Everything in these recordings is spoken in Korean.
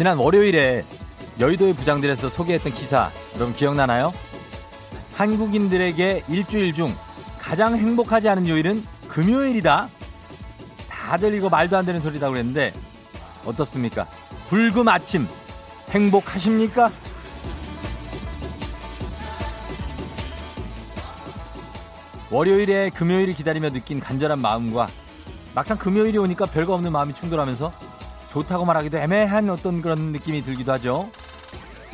지난 월요일에 여의도의 부장들에서 소개했던 기사 여러분 기억나나요? 한국인들에게 일주일 중 가장 행복하지 않은 요일은 금요일이다. 다들 이거 말도 안 되는 소리다 그랬는데 어떻습니까? 불금 아침 행복하십니까? 월요일에 금요일을 기다리며 느낀 간절한 마음과 막상 금요일이 오니까 별거 없는 마음이 충돌하면서 좋다고 말하기도 애매한 어떤 그런 느낌이 들기도 하죠.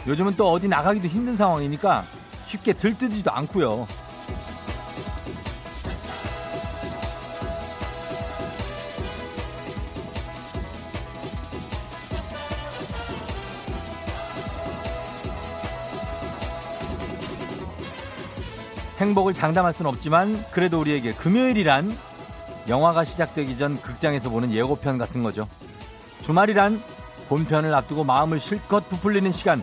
요즘은 또 어디 나가기도 힘든 상황이니까 쉽게 들뜨지도 않고요. 행복을 장담할 수는 없지만 그래도 우리에게 금요일이란 영화가 시작되기 전 극장에서 보는 예고편 같은 거죠. 주말이란 본편을 앞두고 마음을 실컷 부풀리는 시간.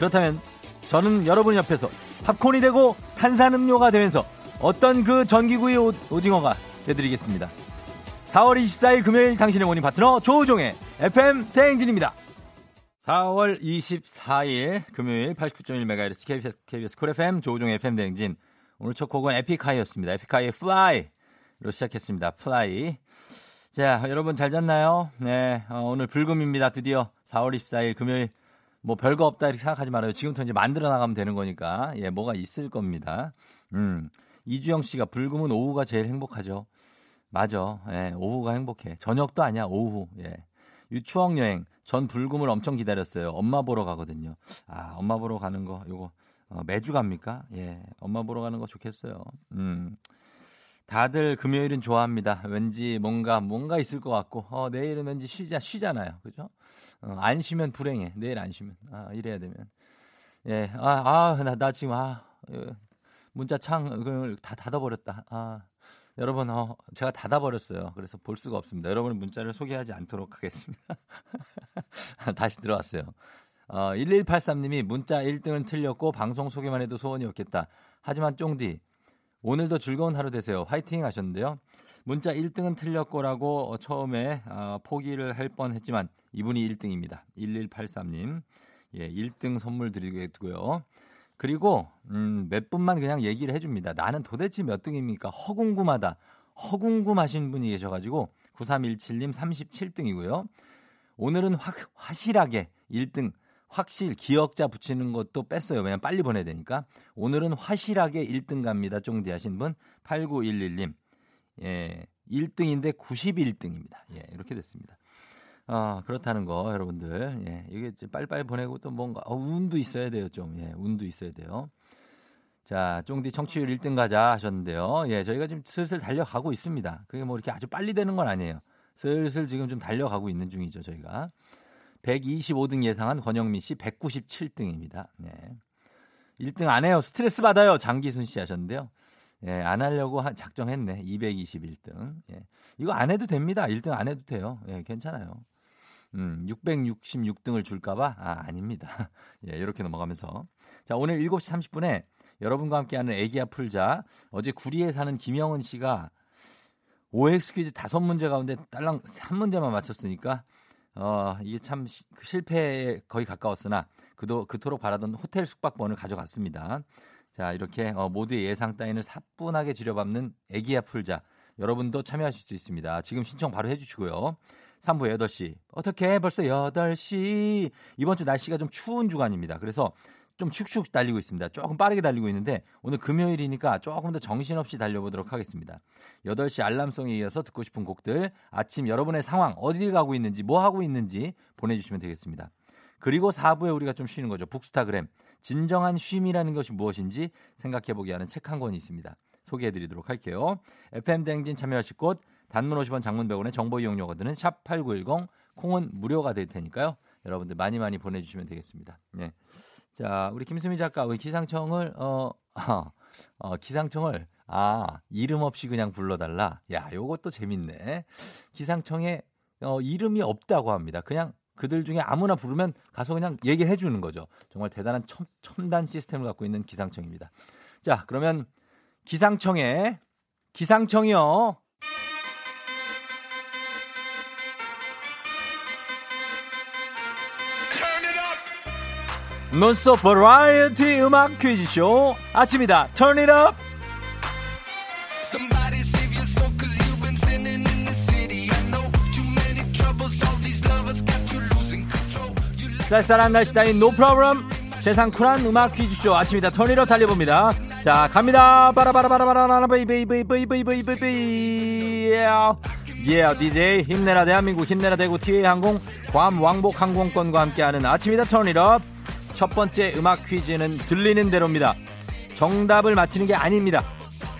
그렇다면 저는 여러분 옆에서 팝콘이 되고 탄산음료가 되면서 어떤 그 전기구이 오, 오징어가 되드리겠습니다. 4월 24일 금요일 당신의 morning 파트너 조우종의 FM 대행진입니다. 4월 24일 금요일 89.1MHz KBS, KBS Cool FM 조우종의 FM 대행진. 오늘 첫 곡은 에픽하이였습니다. 에픽하이의 Fly로 시작했습니다. Fly. 자, 여러분 잘 잤나요? 네, 어, 오늘 불금입니다. 드디어 4월 24일 금요일. 뭐 별거 없다 이렇게 생각하지 말아요. 지금부터 이제 만들어 나가면 되는 거니까. 예, 뭐가 있을 겁니다. 음. 이주영 씨가 불금은 오후가 제일 행복하죠. 맞아. 예, 오후가 행복해. 저녁도 아니야, 오후. 예. 유추억 여행. 전 불금을 엄청 기다렸어요. 엄마 보러 가거든요. 아, 엄마 보러 가는 거, 요거, 어, 매주 갑니까? 예. 엄마 보러 가는 거 좋겠어요. 음. 다들 금요일은 좋아합니다. 왠지 뭔가 뭔가 있을 것 같고 어, 내일은 왠지 쉬자 쉬잖아요. 그죠? 어, 안 쉬면 불행해. 내일 안 쉬면 아, 이래야 되면 예. 아, 아, 나, 나 지금 아, 예. 문자 창을 다 닫아 버렸다. 아, 여러분, 어, 제가 닫아 버렸어요. 그래서 볼 수가 없습니다. 여러분 문자를 소개하지 않도록 하겠습니다. 다시 들어왔어요. 어, 1183님이 문자 1등은 틀렸고 방송 소개만 해도 소원이었겠다. 하지만 쫑디 오늘도 즐거운 하루 되세요. 화이팅 하셨는데요. 문자 1등은 틀렸고라고 처음에 어, 포기를 할 뻔 했지만 이분이 1등입니다. 1183님. 예, 1등 선물 드리겠고요. 그리고 음, 몇 분만 그냥 얘기를 해줍니다. 나는 도대체 몇 등입니까? 허궁금하다. 허궁금하신 분이 계셔가지고 9317님 37등이고요. 오늘은 확, 확실하게 1등 확실 기억자 붙이는 것도 뺐어요. 왜냐면 빨리 보내야 되니까. 오늘은 확실하게 1등 갑니다. 쫑디 하신 분 8911님. 예. 1등인데 91등입니다. 예, 이렇게 됐습니다. 어, 그렇다는 거 여러분들. 예. 이게 빨리빨리 보내고 또 뭔가 어, 운도 있어야 돼요, 좀. 예. 운도 있어야 돼요. 자, 쫑디 청취율 1등 가자 하셨는데요. 예, 저희가 지금 슬슬 달려가고 있습니다. 그게 뭐 이렇게 아주 빨리 되는 건 아니에요. 슬슬 지금 좀 달려가고 있는 중이죠, 저희가. 125등 예상한 권영민 씨 197등입니다. 네. 1등 안 해요. 스트레스 받아요. 장기순 씨 하셨는데요. 예, 안 하려고 작정했네. 221등. 예. 이거 안 해도 됩니다. 1등 안 해도 돼요. 예, 괜찮아요. 음, 666등을 줄까봐? 아, 아닙니다. 예, 이렇게 넘어가면서. 자, 오늘 7시 30분에 여러분과 함께하는 애기야 풀자. 어제 구리에 사는 김영은 씨가 OX 퀴즈 다섯 문제 가운데 딸랑 한 문제만 맞췄으니까 어, 이게 참 시, 그 실패에 거의 가까웠으나 그도 그토록 바라던 호텔 숙박권을 가져갔습니다. 자, 이렇게 어, 모두의 예상 따윈을 사뿐하게 줄여밟는 애기야 풀자. 여러분도 참여하실 수 있습니다. 지금 신청 바로 해주시고요. 3부 8시. 어떻게 벌써 8시. 이번 주 날씨가 좀 추운 주간입니다. 그래서 좀 축축 달리고 있습니다. 조금 빠르게 달리고 있는데 오늘 금요일이니까 조금 더 정신없이 달려보도록 하겠습니다. 8시 알람송에 이어서 듣고 싶은 곡들 아침 여러분의 상황 어딜 가고 있는지 뭐 하고 있는지 보내주시면 되겠습니다. 그리고 4부에 우리가 좀 쉬는 거죠. 북스타그램. 진정한 쉼이라는 것이 무엇인지 생각해보게 하는 책 한 권이 있습니다. 소개해드리도록 할게요. FM 댕진 참여하실 곳 단문 50원 장문 100원의 정보 이용료가 드는 샵8910 콩은 무료가 될 테니까요. 여러분들 많이 많이 보내주시면 되겠습니다. 네. 자, 우리 김수미 작가, 우리 기상청을, 어, 어, 어, 기상청을, 아, 이름 없이 그냥 불러달라. 야, 요것도 재밌네. 기상청에, 어, 이름이 없다고 합니다. 그냥 그들 중에 아무나 부르면 가서 그냥 얘기해 주는 거죠. 정말 대단한 첨, 첨단 시스템을 갖고 있는 기상청입니다. 자, 그러면 기상청에, 기상청이요. 논스톱 버라이어티 음악 퀴즈쇼 아침이다 control 쌀쌀한 날씨 따윈 no problem 세상 쿨한 음악 퀴즈쇼 아침이다 turn it up 달려봅니다 자 갑니다 바라바라바라바라 베이베이베이베이베이베이베이 예, DJ 힘내라 대한민국 힘내라 대구 티웨이 항공 괌 왕복 항공권과 함께하는 아침이다 turn it up 첫 번째 음악 퀴즈는 들리는 대로입니다. 정답을 맞히는 게 아닙니다.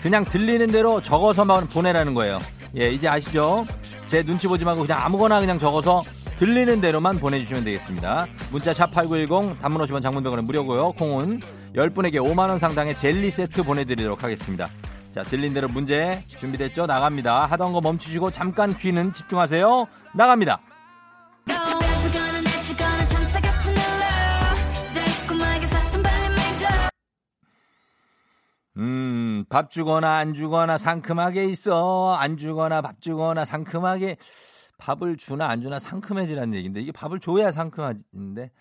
그냥 들리는 대로 적어서만 보내라는 거예요. 예, 이제 아시죠? 제 눈치 보지 말고 그냥 아무거나 그냥 적어서 들리는 대로만 보내주시면 되겠습니다. 문자 샵8910 단문 50원 장문병원은 무료고요. 콩은 10분에게 5만원 상당의 젤리 세트 보내드리도록 하겠습니다. 자, 들린 대로 문제 준비됐죠? 나갑니다. 하던 거 멈추시고 잠깐 귀는 집중하세요. 나갑니다. 음, 밥 주거나 안 주거나 상큼하게 있어. 안 주거나 밥 주거나 상큼하게 밥을 주나 안 주나 상큼해지라는 얘기인데 이게 밥을 줘야 상큼한데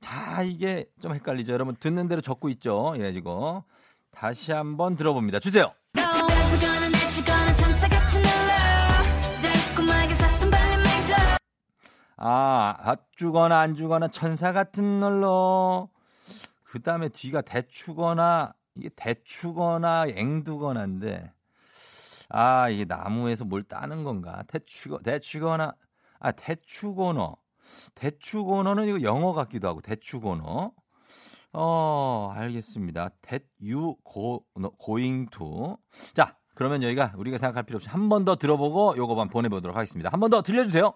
자, 이게 좀 헷갈리죠. 여러분 듣는 대로 적고 있죠. 예, 이거. 다시 한번 들어봅니다. 주세요. 아, 밥 주거나 안 주거나 천사 같은 널로. 그 다음에 뒤가 대추거나 이게 대추거나 앵두거나인데 아 이게 나무에서 뭘 따는 건가? 대추거 대추거나 아 대추고너. 대추고너는 이거 영어 같기도 하고 대추고너. 어 알겠습니다. 대유 고 고잉 투 자 그러면 저희가 우리가 생각할 필요 없이 한 번 더 들어보고 요거만 보내보도록 하겠습니다. 한 번 더 들려주세요.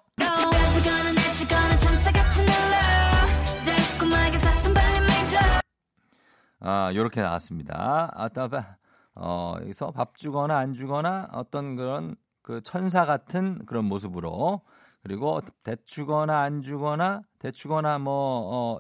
아, 요렇게 나왔습니다. 아따, 어, 여기서 밥 주거나 안 주거나 어떤 그런 그 천사 같은 그런 모습으로 그리고 대추거나 안 주거나 대추거나 뭐, 어,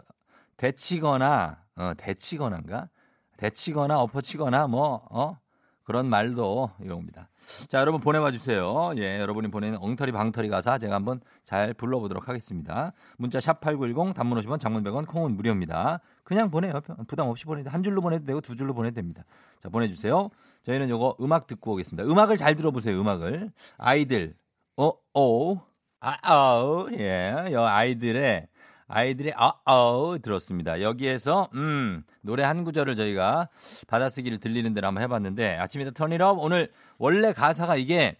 대치거나, 어, 대치거나인가? 대치거나 엎어치거나 뭐, 어, 그런 말도 이겁니다. 자, 여러분 보내봐 주세요. 예, 여러분이 보내는 엉터리 방터리 가사 제가 한번 잘 불러보도록 하겠습니다. 문자 샵8910 단문 50원 장문 100원 콩은 무료입니다. 그냥 보내요. 부담 없이 보내도 한 줄로 보내도 되고 두 줄로 보내도 됩니다. 자, 보내주세요. 저희는 요거 음악 듣고 오겠습니다. 음악을 잘 들어보세요. 음악을. 아이들. 어, 어. 아, 어. 예. 여 아이들의 아이들의 아아우 들었습니다. 여기에서 음 노래 한 구절을 저희가 받아쓰기를 들리는 대로 한번 해봤는데 아침이다 턴이업 오늘 원래 가사가 이게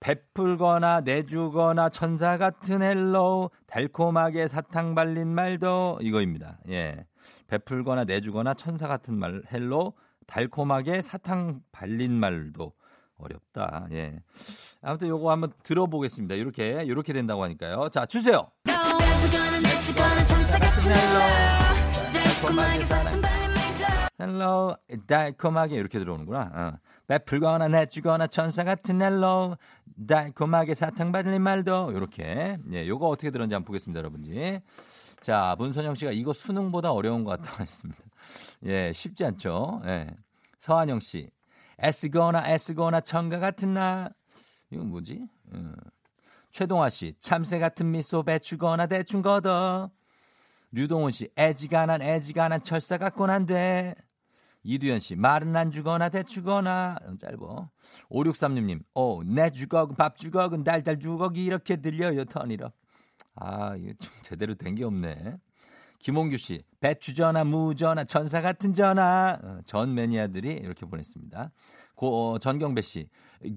베풀거나 내주거나 천사 같은 hello 달콤하게 사탕 발린 말도 이거입니다. 예. 베풀거나 내주거나 천사 같은 말 hello 달콤하게 사탕 발린 말도 어렵다. 예. 아무튼 요거 한번 들어보겠습니다. 이렇게 이렇게 된다고 하니까요. 자, 주세요. hello 달콤하게 이렇게 들어오는구나. 어. 베풀거나 내주거나 천사 같은 hello 달콤하게 사탕 발린 말도 이렇게 예, 요거 어떻게 들었는지 한번 보겠습니다, 여러분이. 자, 문선영 씨가 이거 수능보다 어려운 것 같다고 했습니다. 예, 쉽지 않죠. 예. 서한영 씨. 애쓰거나 애쓰거나 청가 같은 나. 이건 뭐지? 음. 최동화 씨. 참새 같은 미소 배추거나 대충 걷어. 류동훈 씨. 애지간한 애지간한 철사 같곤 한데. 이두현 씨. 말은 안 주거나 대추거나. 음, 짧어. 5636님. 오, 내 주걱은 밥 주걱은 달달 주걱이 이렇게 들려요. 턴이라. 아, 이게 좀 제대로 된 게 없네. 김홍규 씨, 배추 전화, 무 전화, 천사 같은 전화. 어, 전 매니아들이 이렇게 보냈습니다. 고, 어, 전경배 씨,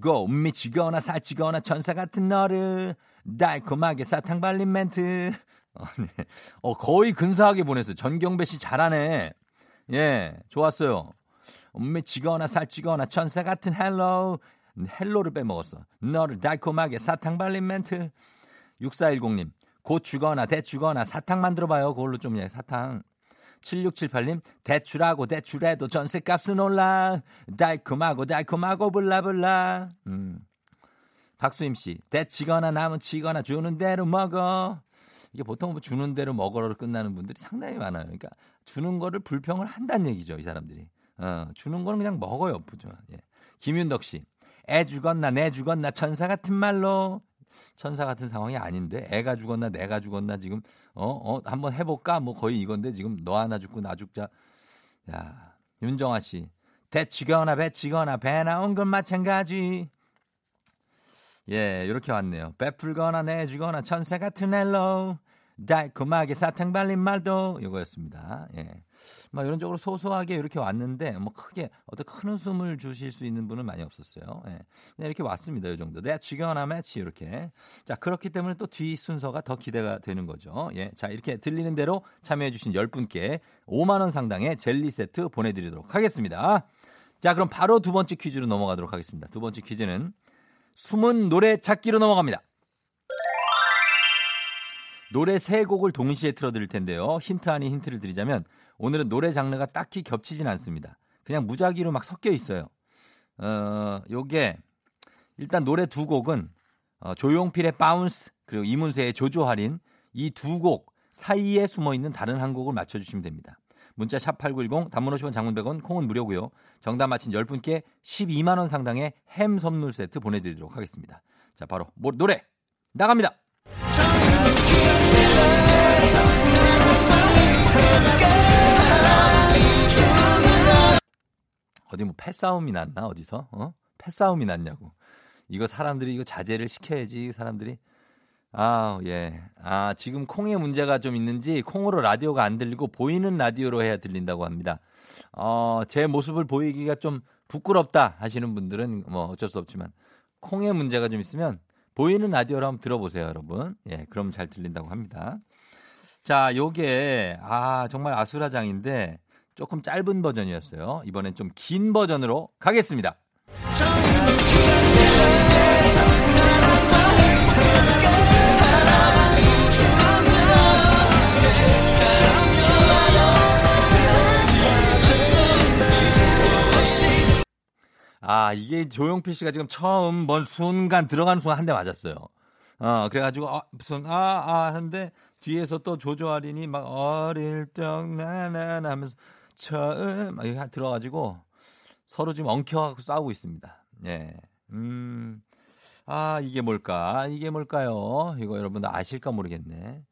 고, 미치거나 살찌거나 천사 같은 너를 달콤하게 사탕 발린 멘트. 어, 네. 어, 거의 근사하게 보냈어요. 전경배 씨 잘하네. 예, 좋았어요. 미치거나 살찌거나 천사 같은 hello. Hello를 빼먹었어. 너를 달콤하게 사탕 발린 멘트. 6410님, 곧 주거나 대주거나 사탕 만들어봐요. 그걸로 좀, 예, 사탕. 7678님, 대출하고 대출해도 전세값은 올라. 달콤하고 달콤하고 blah blah. 음. 박수임 씨, 대치거나 남은 치거나 주는 대로 먹어. 이게 보통 뭐 주는 대로 먹어로 끝나는 분들이 상당히 많아요. 그러니까 주는 거를 불평을 한다는 얘기죠, 이 사람들이. 어, 주는 거는 그냥 먹어요, 부죠. 예. 김윤덕 씨, 애 죽었나 내 죽었나 천사 같은 말로 천사 같은 상황이 아닌데 애가 죽었나 내가 죽었나 지금 어어 어, 한번 해볼까? 뭐 거의 이건데 지금 너 하나 죽고 나 죽자. 야 윤정아 씨. 대치거나 배치거나 배 나온 건 마찬가지. 예 이렇게 왔네요. 베풀거나 내주거나 천사 같은 hello. 달콤하게 사탕 발린 말도 이거였습니다. 예. 막 이런 쪽으로 소소하게 이렇게 왔는데 뭐 크게 어떤 큰 웃음을 주실 수 있는 분은 많이 없었어요. 예. 그냥 이렇게 왔습니다. 이 정도. 내 지겨나 매치 이렇게. 자, 그렇기 때문에 또 뒤 순서가 더 기대가 되는 거죠. 예. 자, 이렇게 들리는 대로 참여해 주신 10분께 5만 원 상당의 젤리 세트 보내 드리도록 하겠습니다. 자, 그럼 바로 두 번째 퀴즈로 넘어가도록 하겠습니다. 두 번째 퀴즈는 숨은 노래 찾기로 넘어갑니다. 노래 세 곡을 동시에 틀어드릴 텐데요. 힌트 아닌 힌트를 드리자면 오늘은 노래 장르가 딱히 겹치진 않습니다. 그냥 무작위로 막 섞여 있어요. 어, 요게 일단 노래 두 곡은 어, 조용필의 바운스 그리고 이문세의 조조 할인 이 두 곡 사이에 숨어 있는 다른 한 곡을 맞춰 주시면 됩니다. 문자 샵 8910 단문 50원 장문 100원 콩은 무료고요. 정답 맞힌 10분께 12만 원 상당의 햄 선물 세트 보내 드리도록 하겠습니다. 자, 바로 뭐, 노래 나갑니다. 어디 뭐 패싸움이 났나 어디서? 어? 패싸움이 났냐고. 이거 사람들이 이거 자제를 시켜야지 사람들이. 아 예. 아 지금 콩에 문제가 좀 있는지 콩으로 라디오가 안 들리고 보이는 라디오로 해야 들린다고 합니다. 어 제 모습을 보이기가 좀 부끄럽다 하시는 분들은 뭐 어쩔 수 없지만 콩에 문제가 좀 있으면 보이는 라디오로 한번 들어보세요 여러분. 예 그럼 잘 들린다고 합니다. 자 요게 아 정말 아수라장인데 조금 짧은 버전이었어요. 이번엔 좀 긴 버전으로 가겠습니다. 아, 이게 조용필 씨가 지금 처음 먼 순간 들어가는 순간 한 대 맞았어요. 어, 그래가지고, 아, 무슨, 아, 아, 하는데 뒤에서 또 조조아린이 막 어릴 적 나나나 하면서 처음 막 이렇게 들어가지고 서로 지금 엉켜갖고 싸우고 있습니다. 예. 음. 아, 이게 뭘까? 이게 뭘까요? 이거 여러분 아실까 모르겠네.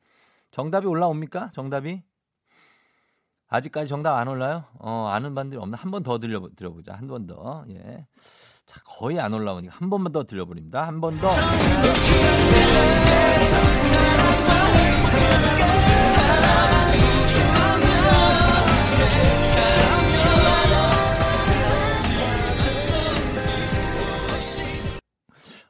정답이 올라옵니까? 정답이? 아직까지 정답 안 올라요? 어, 아는 반들이 없나? 한 번 더 들려, 들어보자. 한 번 더. 예. 자, 거의 안 올라오니까 한 번만 더 들려버립니다. 한 번 더.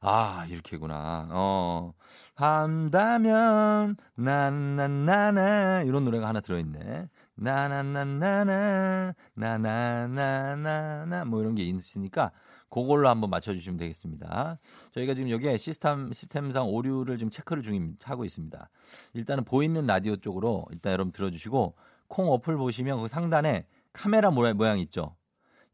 아, 이렇게구나. 어. 한다면, 나나나나, 이런 노래가 하나 들어있네. 나나나나나, 나나나나나, 뭐 이런 게 있으니까, 그걸로 한번 맞춰주시면 되겠습니다. 저희가 지금 여기에 시스템, 시스템상 오류를 지금 체크를 중 하고 있습니다. 일단은 보이는 라디오 쪽으로 일단 여러분 들어주시고, 콩 어플 보시면 그 상단에 카메라 모양 있죠?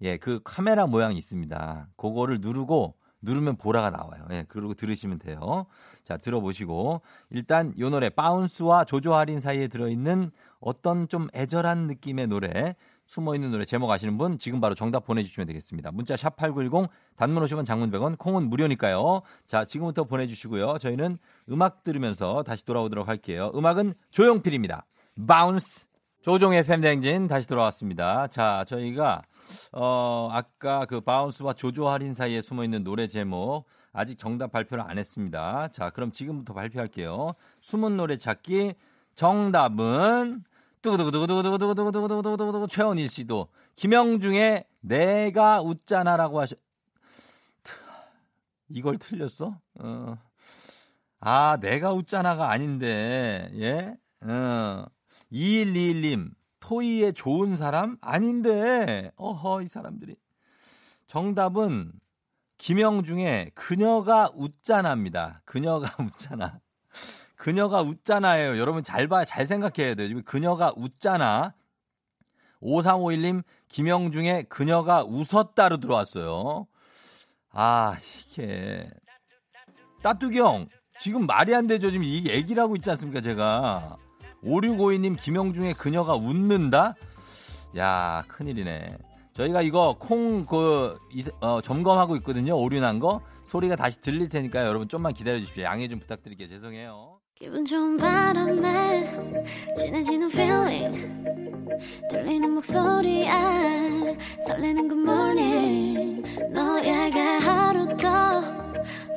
예, 그 카메라 모양이 있습니다. 그거를 누르고, 누르면 보라가 나와요. 예, 그리고 들으시면 돼요. 자, 들어보시고 일단 요 노래 바운스와 조조 할인 사이에 들어있는 어떤 좀 애절한 느낌의 노래 숨어 있는 노래 제목 아시는 분 지금 바로 정답 보내주시면 되겠습니다. 문자 샵 #8910 단문 50원, 장문 100원, 콩은 무료니까요. 자, 지금부터 보내주시고요. 저희는 음악 들으면서 다시 돌아오도록 할게요. 음악은 조용필입니다. 바운스 조종의 팬댕진 다시 돌아왔습니다. 자, 저희가 어, 아까 그 바운스와 조조 할인 사이에 숨어 있는 노래 제목 아직 정답 발표를 안 했습니다. 자, 그럼 지금부터 발표할게요. 숨은 노래 찾기 정답은 두구두구두구두구두구두구두구두구두구 최원일 씨도 김영중의 내가 웃잖아라고 하셨 이걸 틀렸어? 어. 아, 내가 웃잖아가 아닌데. 예? 어. 2121님. 토이의 좋은 사람? 아닌데. 어허, 이 사람들이. 정답은 김영중의 그녀가 웃잖아입니다. 그녀가 웃잖아. 그녀가 웃잖아예요. 여러분 잘 봐, 잘 생각해야 돼요. 그녀가 웃잖아. 5351님, 김영중의 그녀가 웃었다로 들어왔어요. 아, 이게. 따뚜기 형, 지금 말이 안 되죠. 지금 이 얘기를 하고 있지 않습니까, 제가. 5652님, 김영중의 그녀가 웃는다? 야, 큰일이네. 저희가 이거 콩, 그, 어, 점검하고 있거든요. 오류 난 거. 소리가 다시 들릴 테니까 여러분 좀만 기다려 주십시오. 양해 좀 부탁드릴게요. 죄송해요. 기분 좋은 바람에 진해지는 feeling 들리는 목소리에 설레는 good morning 너에게 하루 더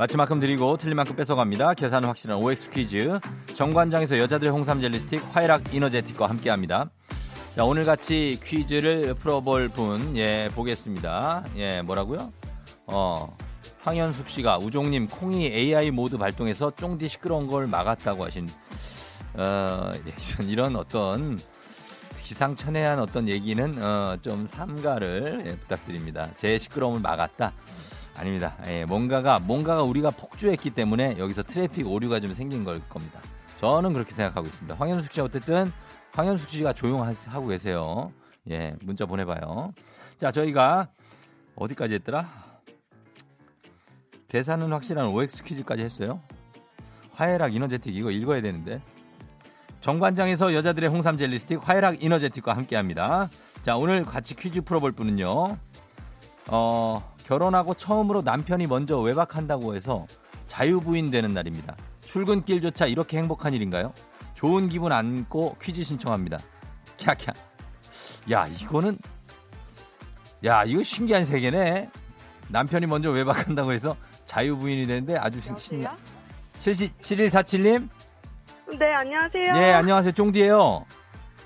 마치 만큼 드리고 틀린 만큼 뺏어갑니다. 계산은 확실한 OX 퀴즈. 정관장에서 여자들의 홍삼 젤리 스틱 화해락 이너제틱과 함께합니다. 자 오늘 같이 퀴즈를 풀어볼 분, 예 보겠습니다. 예 뭐라고요? 어 황현숙 씨가 우종님 콩이 AI 모드 발동해서 쫑디 시끄러운 걸 막았다고 하신 어, 이런 어떤 기상천외한 어떤 얘기는 어, 좀 삼가를 예, 부탁드립니다. 제 시끄러움을 막았다. 아닙니다. 예, 뭔가가 뭔가가 우리가 폭주했기 때문에 여기서 트래픽 오류가 좀 생긴 걸 겁니다. 저는 그렇게 생각하고 있습니다. 황현숙 씨 어쨌든 황현숙 씨가 조용하고 계세요. 예, 문자 보내봐요. 자, 저희가 어디까지 했더라? 계산은 확실한 OX 퀴즈까지 했어요. 화애락 이너제틱 이거 읽어야 되는데. 정관장에서 여자들의 홍삼 젤리 스틱 화애락 이너제틱과 함께합니다. 자 오늘 같이 퀴즈 풀어볼 분은요. 어 결혼하고 처음으로 남편이 먼저 외박한다고 해서 자유부인 되는 날입니다. 출근길조차 이렇게 행복한 일인가요? 좋은 기분 안고 퀴즈 신청합니다. 캬캬. 야 이거는 야 이거 신기한 세계네. 남편이 먼저 외박한다고 해서 자유부인이 되는데 아주 신나. 7147님? 네, 안녕하세요. 예, 안녕하세요. 쫑디예요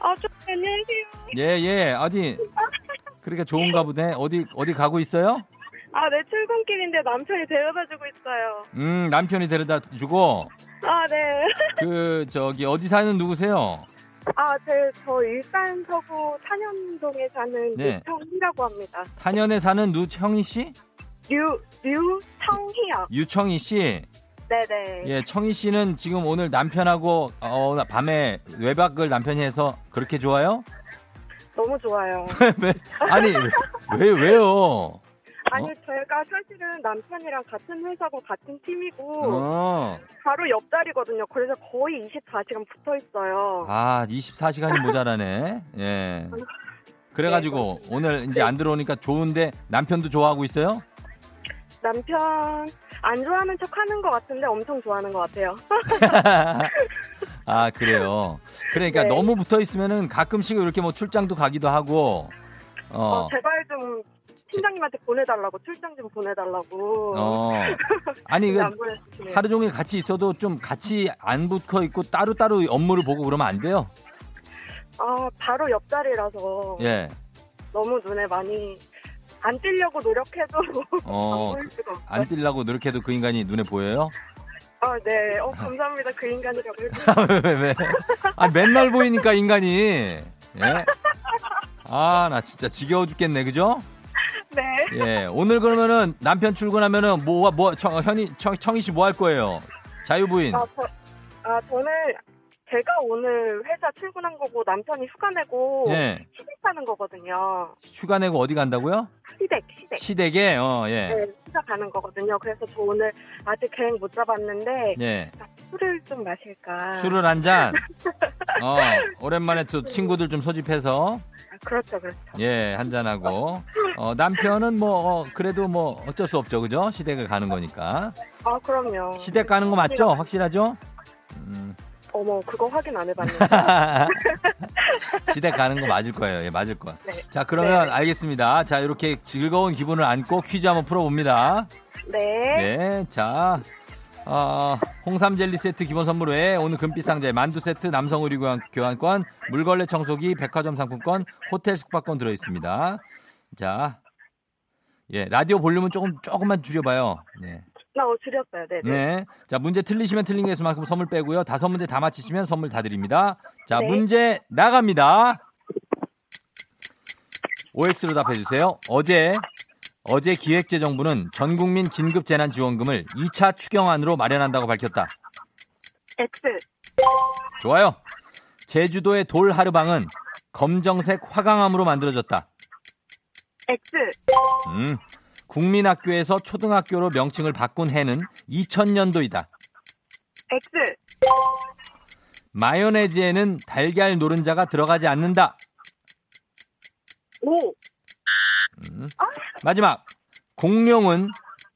아, 쫑 안녕하세요. 예, 예. 어디 그러니까 좋은가 보네. 어디 어디 가고 있어요? 아, 네, 출근길인데 남편이 데려다 주고 있어요. 음, 남편이 데려다 주고 아, 네. 그 저기 어디 사는 누구세요? 아, 제, 저 일산 서구 탄현동에 사는 네. 유청희라고 합니다. 탄현에 사는 누청희 씨? 류, 류청희요. 유청희 씨. 네네. 예, 청희 씨는 지금 오늘 남편하고 어, 밤에 외박을 남편이 해서 그렇게 좋아요? 너무 좋아요. 왜? 아니, 왜, 왜요? 아니, 제가 사실은 남편이랑 같은 회사고 같은 팀이고, 어. 바로 옆자리거든요. 그래서 거의 24시간 붙어 있어요. 아, 24시간이 모자라네. 예. 그래가지고 오늘 이제 안 들어오니까 좋은데 남편도 좋아하고 있어요? 남편 안 좋아하는 척 하는 것 같은데 엄청 좋아하는 것 같아요. 아, 그래요. 그러니까 네. 너무 붙어 있으면은 가끔씩 이렇게 뭐 출장도 가기도 하고, 어, 어, 제발 좀 팀장님한테 보내달라고 출장 좀 보내달라고. 어. 아니, 보내주시네요. 하루 종일 같이 있어도 좀 같이 안 붙어 있고 따로 따로 업무를 보고 그러면 안 돼요? 아 바로 옆자리라서 예. 너무 눈에 많이 안 띄려고 노력해도 어, 안 보일 수가 없어요. 안 뛸라고 노력해도 그 인간이 눈에 보여요? 아 네, 어 감사합니다 그 인간이라고. 왜, 왜, 왜? 아, 맨날 보이니까 인간이. 예? 아, 나 진짜 지겨워 죽겠네, 그죠? 네. 예. 오늘 그러면은 남편 출근하면은 뭐, 뭐, 청, 현이, 청, 청희 씨 뭐 할 거예요? 자유부인. 아, 저, 아 저는 제가 오늘 회사 출근한 거고 남편이 휴가 내고 예. 시댁 가는 거거든요. 휴가 내고 어디 간다고요? 시댁 시댁. 시댁에, 어, 예. 네, 휴가 가는 거거든요. 그래서 저 오늘 아직 계획 못 잡았는데 예. 술을 좀 마실까. 술을 한 잔. 어, 오랜만에 또 친구들 좀 소집해서, 아, 그렇죠, 그렇죠. 예, 한 잔하고. 어, 남편은 뭐, 어, 그래도 뭐 어쩔 수 없죠, 그죠? 시댁을 가는 거니까. 아 그럼요. 시댁 가는 거 맞죠? 확실하죠? 음. 어머 그거 확인 안 해봤는데. 시댁 가는 거 맞을 거예요. 예, 맞을 거야. 네. 자, 그러면 네. 알겠습니다. 자, 이렇게 즐거운 기분을 안고 퀴즈 한번 풀어봅니다. 네. 네, 자, 어, 홍삼 젤리 세트 기본 선물 외에 오늘 금빛 상자에 만두 세트, 남성 의류 교환- 교환권, 물걸레 청소기, 백화점 상품권, 호텔 숙박권 들어 있습니다. 자. 예, 라디오 볼륨은 조금 조금만 줄여 봐요. 네. 나 어, 줄였어요. 네. 네. 네. 자, 문제 틀리시면 틀린 개수만큼 선물 빼고요. 다섯 문제 다 맞히시면 선물 다 드립니다. 자, 네. 문제 나갑니다. OX로 답해 주세요. 어제 어제 기획재정부는 전 국민 긴급 재난 지원금을 2차 추경안으로 마련한다고 밝혔다. X. 좋아요. 제주도의 돌 하르방은 검정색 화강암으로 만들어졌다. X. 음. 국민학교에서 초등학교로 명칭을 바꾼 해는 2000년도이다. X. 마요네즈에는 달걀 노른자가 들어가지 않는다. O. 음. 마지막. 공룡은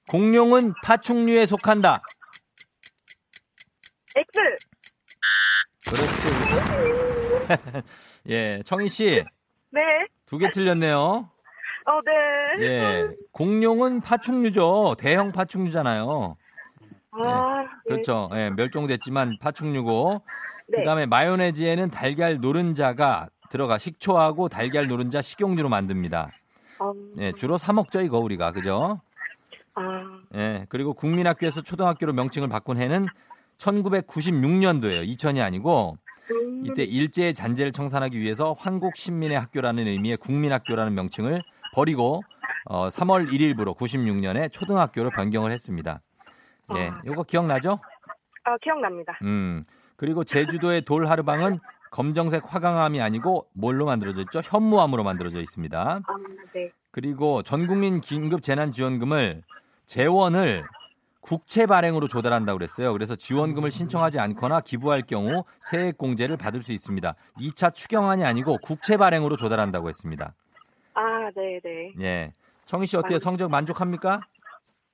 공룡은 파충류에 속한다. X. 그렇지. 예, 청희 씨. 네. 두 개 틀렸네요. 어, 네. 예. 공룡은 파충류죠. 대형 파충류잖아요. 아, 네. 그렇죠. 예, 멸종됐지만 파충류고. 네. 그다음에 마요네즈에는 달걀 노른자가 들어가 식초하고 달걀 노른자 식용유로 만듭니다. 음, 예, 주로 사 먹죠, 이거 우리가. 그죠? 아, 예, 그리고 국민학교에서 초등학교로 명칭을 바꾼 해는 1996년도예요. 2000이 아니고 음, 이때 일제의 잔재를 청산하기 위해서 한국 신민의 학교라는 의미의 국민학교라는 명칭을 버리고 어, 3월 1일부로 96년에 초등학교로 변경을 했습니다. 예, 아. 요거 기억나죠? 아, 기억납니다. 음. 그리고 제주도의 돌 하르방은 검정색 화강암이 아니고 뭘로 만들어져 있죠? 현무암으로 만들어져 있습니다. 아, 네. 그리고 전국민 긴급 재난지원금을 재원을 국채 발행으로 조달한다고 그랬어요. 그래서 지원금을 신청하지 않거나 기부할 경우 세액 공제를 받을 수 있습니다. 2차 추경안이 아니고 국채 발행으로 조달한다고 했습니다. 아, 네, 네. 예. 청희 씨 어때요? 성적 만족합니까?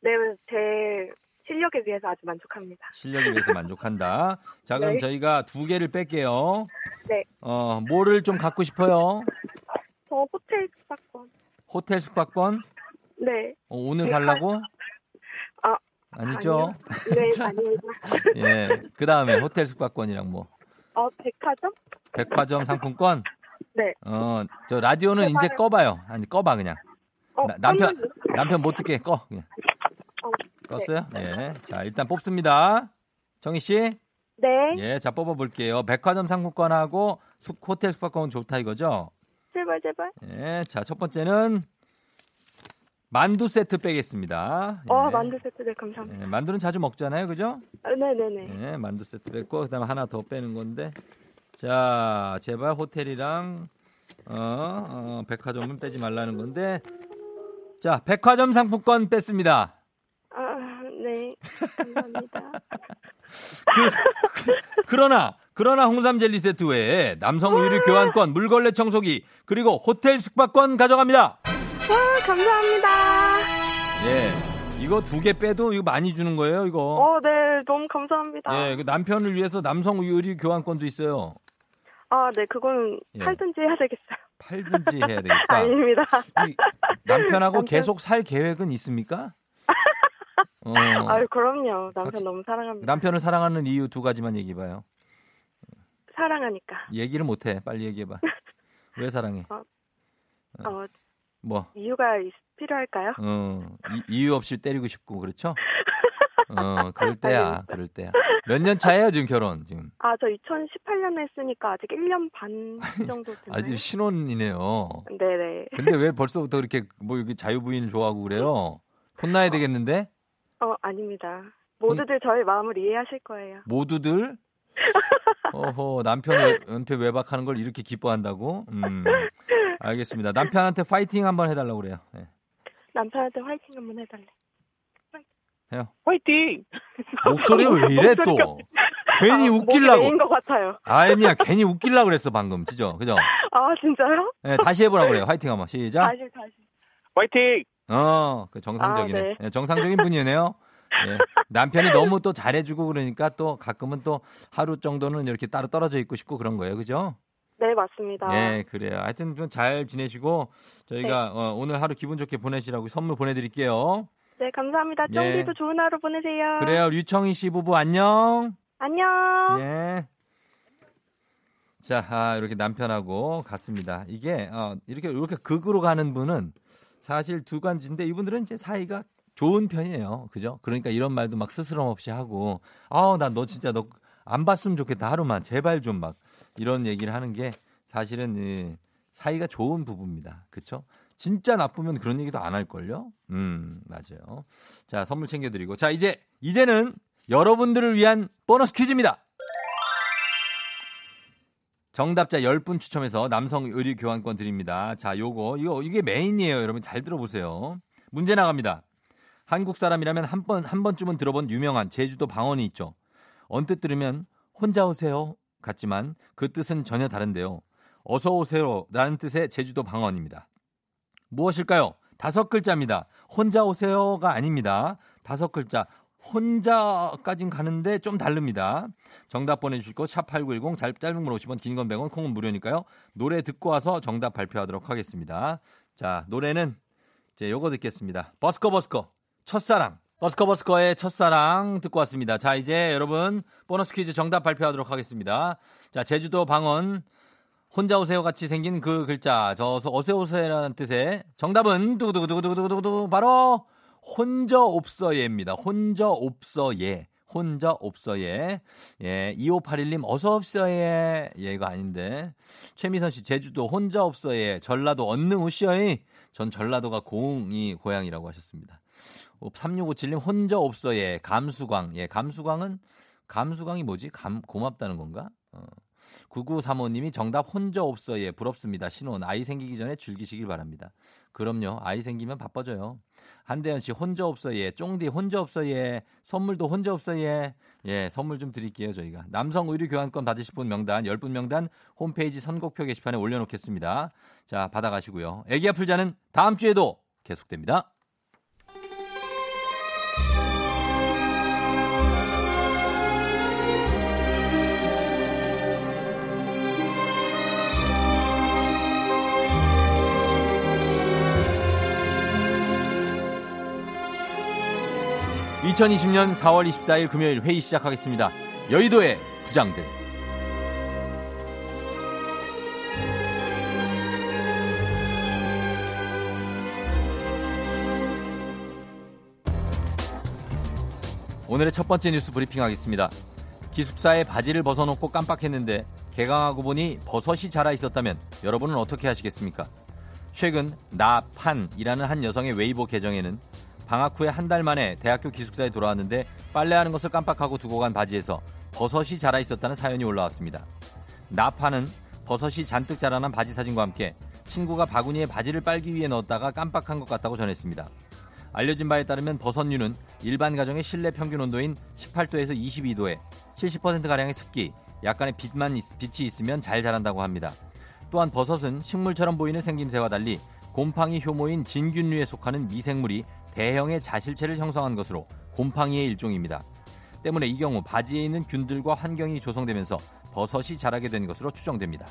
네, 제 실력에 비해서 아주 만족합니다. 실력에 비해서 만족한다. 자, 그럼 네. 저희가 두 개를 뺄게요. 네. 어, 뭐를 좀 갖고 싶어요? 저 호텔 숙박권. 호텔 숙박권? 네. 어, 오늘 네, 가려고? 아, 아니죠. 네, 자. 아닙니다. 예. 그 다음에 호텔 숙박권이랑 뭐. 어, 백화점? 백화점 상품권? 네. 어, 저 라디오는 이제. 꺼봐요. 아니, 꺼봐, 그냥. 어, 나- 남편, 남편 못 듣게 꺼. 그냥. 어, 껐어요? 예. 자, 일단 뽑습니다. 정희 씨? 네. 예, 자, 뽑아 볼게요. 백화점 상품권하고 숙, 호텔 숙박권 좋다 이거죠? 제발, 제발. 예, 자, 첫 번째는 만두 세트 빼겠습니다. 어, 예. 만두 세트, 네, 감사합니다. 예, 만두는 자주 먹잖아요, 그죠? 아, 네네네. 예, 만두 세트 뺐고 그다음에 하나 더 빼는 건데. 자, 제발 호텔이랑 어, 어, 백화점은 빼지 말라는 건데. 자, 백화점 상품권 뺐습니다. 아, 네. 감사합니다. 그 러나 그러나 홍삼 젤리 세트 외에 남성 의류 교환권, 물걸레 청소기, 그리고 호텔 숙박권 가져갑니다. 와, 감사합니다. 예. 이거 두 개 빼도 이거 많이 주는 거예요, 이거. 어, 네, 너무 감사합니다. 예, 그 남편을 위해서 남성 의류 교환권도 있어요. 아, 네, 그건 예. 팔든지 해야 되겠어요. 팔든지 해야 되겠다. 아닙니다. 이 남편하고 남편- 계속 살 계획은 있습니까? 어, 아유, 그럼요. 남편 같이- 너무 사랑합니다. 남편을 사랑하는 이유 두 가지만 얘기해봐요. 사랑하니까. 얘기를 못해. 빨리 얘기해봐. 왜 사랑해? 어, 뭐, 이유가 있- 필요할까요? 어, 이, 이유 없이 때리고 싶고 그렇죠? 어, 그럴 때야, 그럴 때야. 몇 년 차예요 지금 결혼 지금? 아, 저 2018년에 했으니까 아직 1년 반 정도 됐나요? 아직 신혼이네요. 네네. 근데 왜 벌써부터 그렇게 뭐 여기 자유부인 좋아하고 그래요? 혼나야 되겠는데? 어, 아닙니다. 모두들 저희 마음을 이해하실 거예요. 모두들 어허 남편 외, 남편 외박하는 걸 이렇게 기뻐한다고? 음 알겠습니다. 남편한테 파이팅 한번 해달라고 그래요. 네. 남편한테 화이팅 한번 해달래. 해요. 화이팅! 목소리 왜 이래 또? 괜히 아. 메인 것 같아요. 아니야 괜히 웃기려고 그랬어 방금 진짜 그죠? 아, 진짜요? 네, 다시 해보라고 그래요. 화이팅 한번 시작. 다시, 다시. 화이팅! 어, 그 정상적이네. 아, 네. 네, 정상적인 분이네요. 예. 남편이 너무 또 잘해주고 그러니까 또 가끔은 또 하루 정도는 이렇게 따로 떨어져 있고 싶고 그런 거예요. 그죠? 네, 맞습니다. 예, 그래요. 하여튼 좀 잘 지내시고 저희가 네. 어, 오늘 하루 기분 좋게 보내시라고 선물 보내드릴게요. 네, 감사합니다. 예. 쫑디도 좋은 하루 보내세요. 그래요. 류청희 씨 부부 안녕. 안녕. 예. 자, 아, 이렇게 남편하고 갔습니다. 이게 어, 이렇게 이렇게 극으로 가는 분은 사실 두 간지인데 이분들은 이제 사이가 좋은 편이에요. 그죠? 그러니까 이런 말도 막 스스럼 없이 하고 아우 나 너 진짜 너 안 봤으면 좋겠다 하루만 제발 좀 막 이런 얘기를 하는 게 사실은 이 사이가 좋은 부부입니다. 그렇죠? 진짜 나쁘면 그런 얘기도 안 할걸요? 음, 맞아요. 자, 선물 챙겨드리고. 자, 이제, 이제는 여러분들을 위한 보너스 퀴즈입니다. 정답자 10분 추첨해서 남성 의류 교환권 드립니다. 자, 요거, 이거, 이게 메인이에요. 여러분 잘 들어보세요. 문제 나갑니다. 한국 사람이라면 한 번, 한 번쯤은 들어본 유명한 제주도 방언이 있죠. 언뜻 들으면 혼자 오세요. 같지만 그 뜻은 전혀 다른데요. 어서 오세요. 라는 뜻의 제주도 방언입니다. 무엇일까요? 다섯 글자입니다. 혼자 오세요가 아닙니다. 다섯 글자. 혼자까진 가는데 좀 다릅니다. 정답 보내주실 거 샵8910 짧은 문 50원 긴 건 100원 콩은 무료니까요. 노래 듣고 와서 정답 발표하도록 하겠습니다. 자 노래는 이제 요거 듣겠습니다. 버스커 버스커 첫사랑 버스커 버스커의 첫사랑 듣고 왔습니다. 자 이제 여러분 보너스 퀴즈 정답 발표하도록 하겠습니다. 자 제주도 방언 혼자 오세요 같이 생긴 그 글자 저서 어서 오세요라는 뜻의 정답은 두구두구두구두구두구 바로 혼자 없어예입니다. 혼자 없어예. 혼자 없어예. 예, 2581님 어서 없어예. 얘가 아닌데. 최미선 씨 제주도 혼자 없어예. 전라도 언능 우시어이. 전 전라도가 고흥이 고향이라고 하셨습니다. 3657님 혼자 없어예. 감수광. 예, 감수광은 감수광이 뭐지? 감 고맙다는 건가? 어. 9935님이 정답 혼자 없어예. 부럽습니다. 신혼 아이 생기기 전에 즐기시길 바랍니다. 그럼요. 아이 생기면 바빠져요. 한대현 씨 혼자 없어 예. 쫑디 혼자 없어 예. 선물도 혼자 없어 예. 예, 선물 좀 드릴게요, 저희가. 남성 의류 교환권 받으실 분 명단 10분 명단 홈페이지 선곡표 게시판에 올려 놓겠습니다. 자, 받아 가시고요. 애기 아플 자는 다음 주에도 계속됩니다. (2020년 4월 24일) 금요일 회의 시작하겠습니다 여의도의 부장들 오늘의 첫 번째 뉴스 브리핑 하겠습니다. 기숙사에 바지를 벗어놓고 깜빡했는데 개강하고 보니 버섯이 자라 있었다면 여러분은 어떻게 하시겠습니까? 최근 나판이라는 한 여성의 웨이보 계정에는 방학 후에 한 달 만에 대학교 기숙사에 돌아왔는데 빨래하는 것을 깜빡하고 두고 간 바지에서 버섯이 자라 있었다는 사연이 올라왔습니다. 나판은 버섯이 잔뜩 자라난 바지 사진과 함께 친구가 바구니에 바지를 빨기 위해 넣었다가 깜빡한 것 같다고 전했습니다. 알려진 바에 따르면 버섯류는 일반 가정의 실내 평균 온도인 18도에서 22도에 70%가량의 습기, 약간의 빛만 있, 빛이 있으면 잘 자란다고 합니다. 또한 버섯은 식물처럼 보이는 생김새와 달리 곰팡이 효모인 진균류에 속하는 미생물이 대형의 자실체를 형성한 것으로 곰팡이의 일종입니다. 때문에 이 경우 바지에 있는 균들과 환경이 조성되면서 버섯이 자라게 된 것으로 추정됩니다.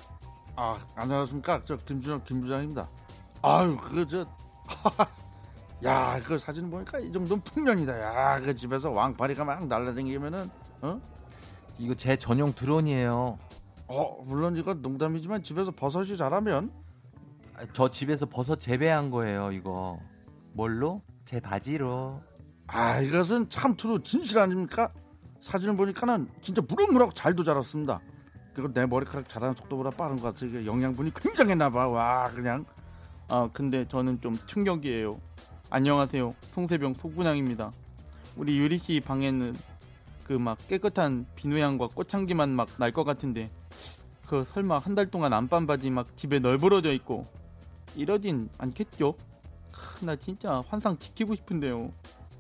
아 안녕하십니까 저 김준호 김 부장입니다. 아유 그저 야, 그 사진 보니까 이 정도는 풍년이다. 야, 그 집에서 왕파리가 막 날라다니면은 어? 이거 제 전용 드론이에요. 어, 물론 이거 농담이지만 집에서 버섯이 자라면 아, 저 집에서 버섯 재배한 거예요, 이거. 뭘로? 제 바지로. 아, 이것은 참 true 진실 아닙니까? 사진을 보니까는 진짜 무럭무럭 잘도 자랐습니다. 그리고 내 머리카락 자라는 속도보다 빠른 것 같아. 이게 영양분이 굉장했나 봐. 와, 그냥 아 근데 저는 좀 충격이에요. 안녕하세요. 송세병 속분양입니다. 우리 유리 씨 방에는 그 막 깨끗한 비누향과 꽃향기만 막 날 것 같은데 그 설마 한 달 동안 안반 바지 막 집에 널브러져 있고 이러진 않겠죠? 크, 나 진짜 환상 지키고 싶은데요.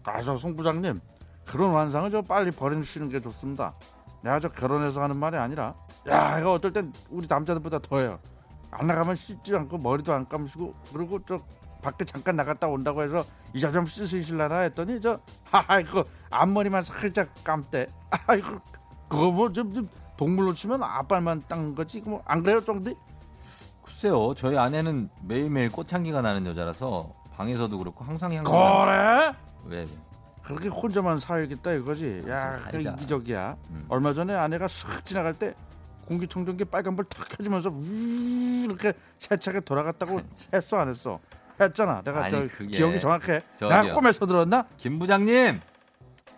아 저 송 부장님 그런 환상은 저 빨리 버리시는 게 좋습니다. 내가 저 결혼해서 하는 말이 아니라 야 이거 어떨 땐 우리 남자들보다 더해요. 안 나가면 씻지 않고 머리도 안 감시고 그리고 저 밖에 잠깐 나갔다 온다고 해서 이자 좀 씻으실라나 했더니 저 하하 이거 앞머리만 살짝 감대 아이고 그거 뭐좀 좀 동물로 치면 앞발만 닦는 거지 뭐 안 그래요 쫑디? 글쎄요, 저희 아내는 매일매일 꽃향기가 나는 여자라서 방에서도 그렇고 항상 향기. 그래? 왜? 왜? 그렇게 혼자만 살겠다 이거지. 야, 좀그 살자. 이기적이야. 음. 얼마 전에 아내가 싹 지나갈 때 공기청정기 빨간불 탁 켜지면서 우 이렇게 세차게 돌아갔다고 했어 안 했어? 했잖아. 내가 아니, 저 그게 기억이 정확해. 저기요. 내가 꿈에서 들었나? 김 부장님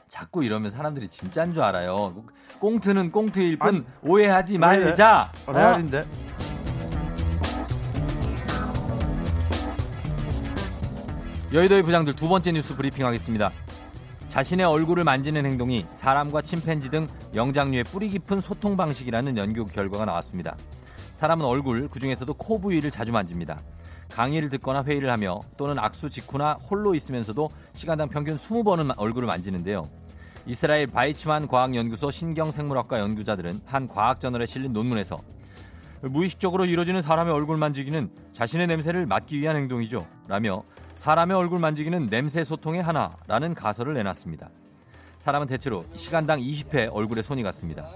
자꾸 이러면 사람들이 진짜인 줄 알아요. 꽁트는 꽁트일 뿐 아니, 오해하지 왜 말자. 어, 어? 레알인데. 여의도의 부장들 두 번째 뉴스 브리핑하겠습니다. 자신의 얼굴을 만지는 행동이 사람과 침팬지 등 영장류의 뿌리 깊은 소통 방식이라는 연구 결과가 나왔습니다. 사람은 얼굴, 그 중에서도 코 부위를 자주 만집니다. 강의를 듣거나 회의를 하며 또는 악수 직후나 홀로 있으면서도 시간당 평균 20번은 얼굴을 만지는데요. 이스라엘 바이츠만 과학연구소 신경생물학과 연구자들은 한 과학저널에 실린 논문에서 무의식적으로 이루어지는 사람의 얼굴 만지기는 자신의 냄새를 맡기 위한 행동이죠. 라며 사람의 얼굴 만지기는 냄새 소통의 하나라는 가설을 내놨습니다. 사람은 대체로 시간당 20회 얼굴에 손이 갔습니다.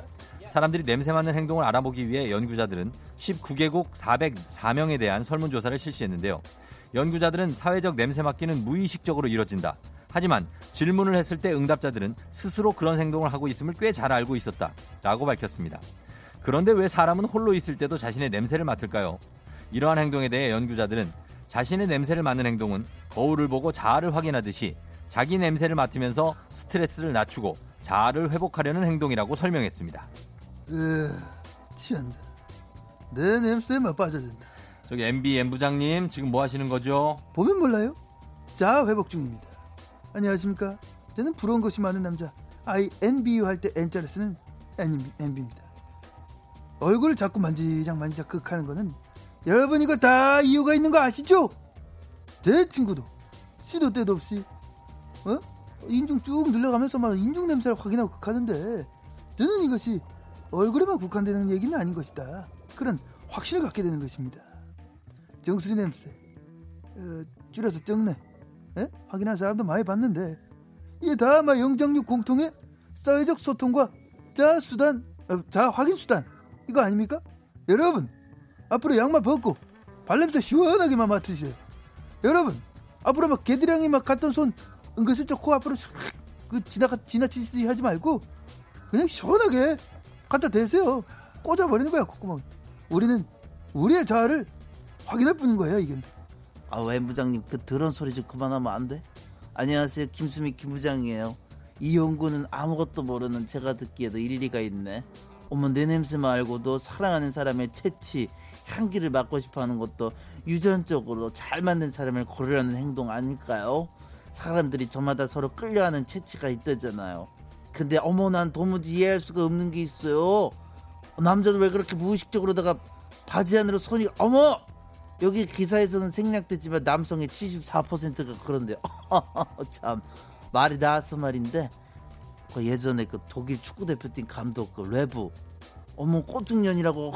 사람들이 냄새 맡는 행동을 알아보기 위해 연구자들은 19개국 404명에 대한 설문조사를 실시했는데요. 연구자들은 사회적 냄새 맡기는 무의식적으로 이뤄진다. 하지만 질문을 했을 때 응답자들은 스스로 그런 행동을 하고 있음을 꽤 잘 알고 있었다. 라고 밝혔습니다. 그런데 왜 사람은 홀로 있을 때도 자신의 냄새를 맡을까요? 이러한 행동에 대해 연구자들은 자신의 냄새를 맡는 행동은 거울을 보고 자아를 확인하듯이 자기 냄새를 맡으면서 스트레스를 낮추고 자아를 회복하려는 행동이라고 설명했습니다. 으, 취한다. 내 냄새만 빠져든다. 저기 MB M 부장님 지금 뭐 하시는 거죠? 보면 몰라요? 자아 회복 중입니다. 안녕하십니까? 저는 부러운 것이 많은 남자 INBU 할 때 N자를 쓰는 NB입니다. 얼굴을 자꾸 만지작 만지작 극하는 거는 여러분 이거 다 이유가 있는 거 아시죠? 제 친구도 시도 때도 없이 어? 인중 쭉 늘려가면서 막 인중 냄새를 확인하고 극하는데 저는 이것이 얼굴에만 국한되는 얘기는 아닌 것이다. 그런 확신을 갖게 되는 것입니다. 정수리 냄새, 어, 줄여서 정내, 에? 확인한 사람도 많이 봤는데 이게 다 아마 영장류 공통의 사회적 소통과 자 수단, 어, 자 확인 수단 이거 아닙니까? 여러분 앞으로 양말 벗고 발냄새 시원하게만 맡으세요. 여러분 앞으로 막 개들양이 막 갔던 손 은근슬쩍 코 앞으로 싹그 지나가 지나치듯이 하지 말고 그냥 시원하게 갖다 대세요. 꽂아버리는 거야 콧구멍. 우리는 우리의 자아를 확인할 뿐인 거예요 이게. 아, 웬 부장님 그 더러운 소리 좀 그만하면 안 돼? 안녕하세요. 김수미 김 부장이에요. 이 연구는 아무것도 모르는 제가 듣기에도 일리가 있네. 어머 내 냄새만 알고도 사랑하는 사람의 채취, 향기를 맡고 싶어 하는 것도 유전적으로 잘 맞는 사람을 고르려는 행동 아닐까요? 사람들이 저마다 서로 끌려하는 채취가 있다잖아요. 근데 어머 난 도무지 이해할 수가 없는 게 있어요. 남자는 왜 그렇게 무의식적으로다가 바지 안으로 손이 어머 여기 기사에서는 생략됐지만 남성의 74%가 그런데요. 참 말이 나와서 말인데 그 예전에 그 독일 축구 대표팀 감독 그 레브 어머 꼬뚱년이라고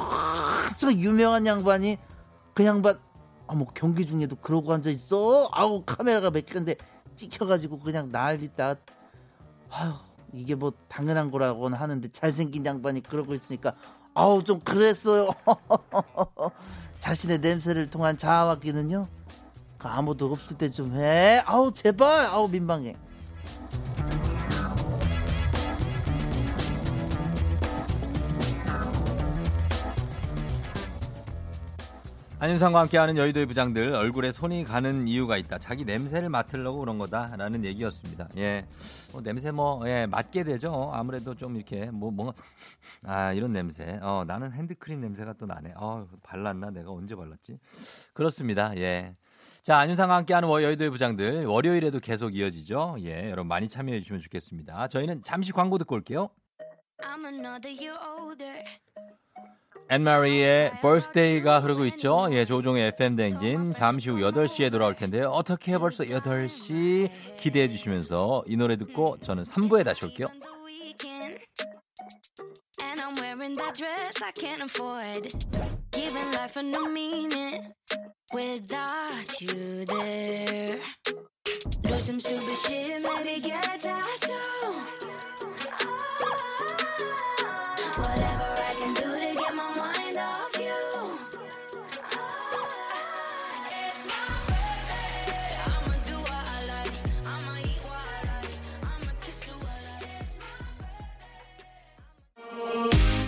엄청 유명한 양반이 그 양반 어머 경기 중에도 그러고 앉아 있어. 아우 카메라가 몇 개인데 찍혀가지고 그냥 난리다. 아휴 이게 뭐 당연한 거라고는 하는데 잘생긴 양반이 그러고 있으니까 아우 좀 그랬어요. 자신의 냄새를 통한 자아 확인은요. 그 아무도 없을 때 좀 해. 아우 제발 아우 민망해. 안윤상과 함께하는 여의도의 부장들 얼굴에 손이 가는 이유가 있다. 자기 냄새를 맡으려고 그런 거다라는 얘기였습니다. 예, 뭐 냄새 뭐 예, 맡게 되죠. 아무래도 좀 이렇게 뭐 뭔가 아 이런 냄새. 어 나는 핸드크림 냄새가 또 나네. 어 발랐나 내가 언제 발랐지? 그렇습니다. 예. 자 안윤상과 함께하는 워- 여의도의 부장들 월요일에도 계속 이어지죠. 예, 여러분 많이 참여해 주시면 좋겠습니다. 저희는 잠시 광고 듣고 올게요. 앤마리의 birthday가 흐르고 있죠. 예, 조종의 FM 댕진 잠시 후 8시에 돌아올 텐데요. 어떻게 벌써 8시 기대해 주시면서 이 노래 듣고 저는 3부에 다시 올게요.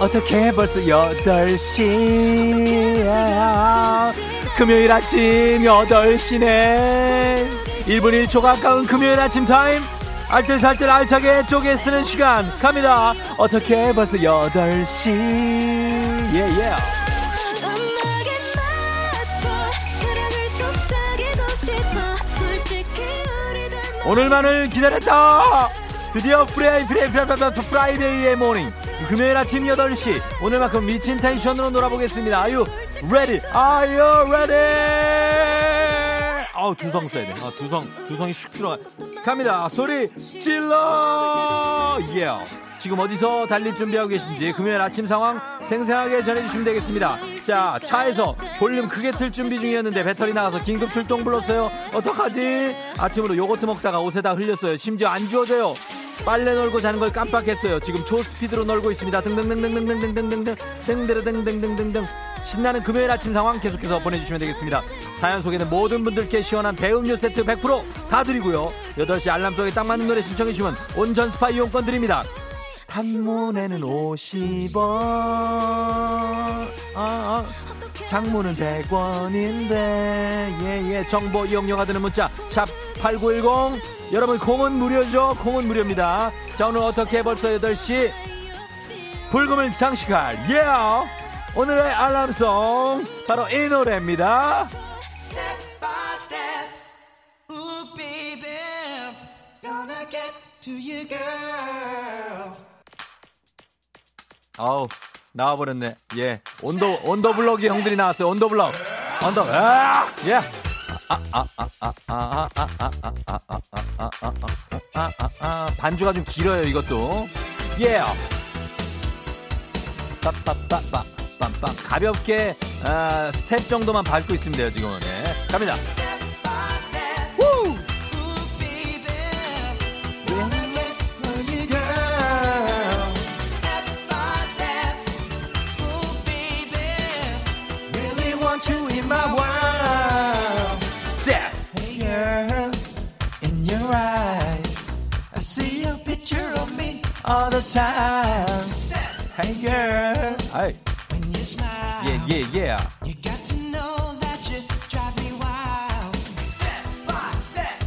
어떻게 벌써 8시? 금요일 아침 8시네. 1분 1초 가까운 금요일 아침 타임. 알뜰살뜰 알차게 쪼개 쓰는 시간. 갑니다. 어떻게 벌써 8시? 예예. 오늘만을 기다렸다 드디어 Fri Fri Fri Fri Friday의 morning. 금요일 아침 8시. 오늘만큼 미친 텐션으로 놀아보겠습니다. You ready? Are you ready? 아우 두성 써야 돼. 아, 두성 두성이 슉 들어가. 갑니다. 소리 질러! 예 지금 어디서 달릴 준비하고 계신지 금요일 아침 상황 생생하게 전해주시면 되겠습니다. 자 차에서 볼륨 크게 틀 준비 중이었는데 배터리 나가서 긴급 출동 불렀어요. 어떡하지? 아침으로 요거트 먹다가 옷에다 흘렸어요. 심지어 안 주워져요 빨래 널고 자는 걸 깜빡했어요. 지금 초스피드로 널고 있습니다. 등등등등등등등등등등 등등등등등등등. 신나는 금요일 아침 상황 계속해서 보내주시면 되겠습니다. 사연 소개는 모든 분들께 시원한 배음료 세트 100%다 드리고요. 8시 알람 속에 딱 맞는 노래 신청해 주시면 온전 스파 이용권 드립니다. 단문에는 50원. 아, 아. 장문은 100원인데 예예. 정보 이용료가 드는 문자 샵 8910 여러분 콩은 무료죠? 콩은 무료입니다. 자 오늘 어떻게 벌써 8시? 불금을 장식할 예 yeah! 오늘의 알람송 바로 이 노래입니다. Step by step Ooh baby. Gonna get to you girl. 아우 나와버렸네 예 온도 온도 블럭이 형들이 나왔어요 온도 블럭 온도 아예 반주가 좀 길어요 이것도 예 빠빠빠빠 빰빰 가볍게 아, 스텝 정도만 밟고 있으면 돼요 지금은 예. 갑니다 all the time. Hey girl. Hey. When you smile. Yeah, yeah, yeah. You got to know that you drive me wild. Step by step.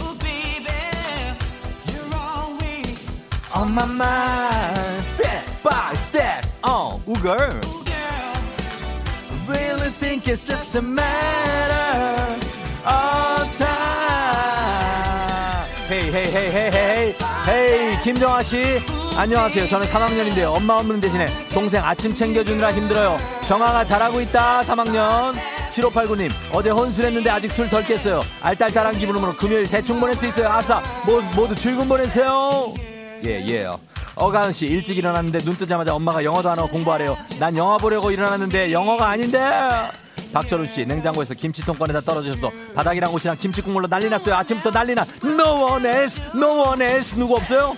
oh baby, you're always on my mind. Step by step. Oh, ooh, girl. Ooh, girl. I Really think it's just a matter of time. Hey, hey, hey, hey, hey, 김정아 씨. 안녕하세요. 저는 3학년인데요. 엄마 없는 대신에 동생 아침 챙겨주느라 힘들어요. 정아가 잘하고 있다. 3학년. 7589님, 어제 혼술했는데 아직 술 덜 깼어요. 알딸딸한 기분으로 금요일 대충 보낼 수 있어요. 아싸, 모두, 모두 즐거운 보내세요. 예, 예요. 어가은 씨 일찍 일어났는데 눈 뜨자마자 엄마가 영어도 안 하고 공부하래요. 난 영화 보려고 일어났는데 영어가 아닌데. 박철우 씨 냉장고에서 김치통 꺼내다 떨어져서 바닥이랑 옷이랑 김치 국물로 난리 났어요. 아침부터 난리 나. No one else, no one else 누구 없어요?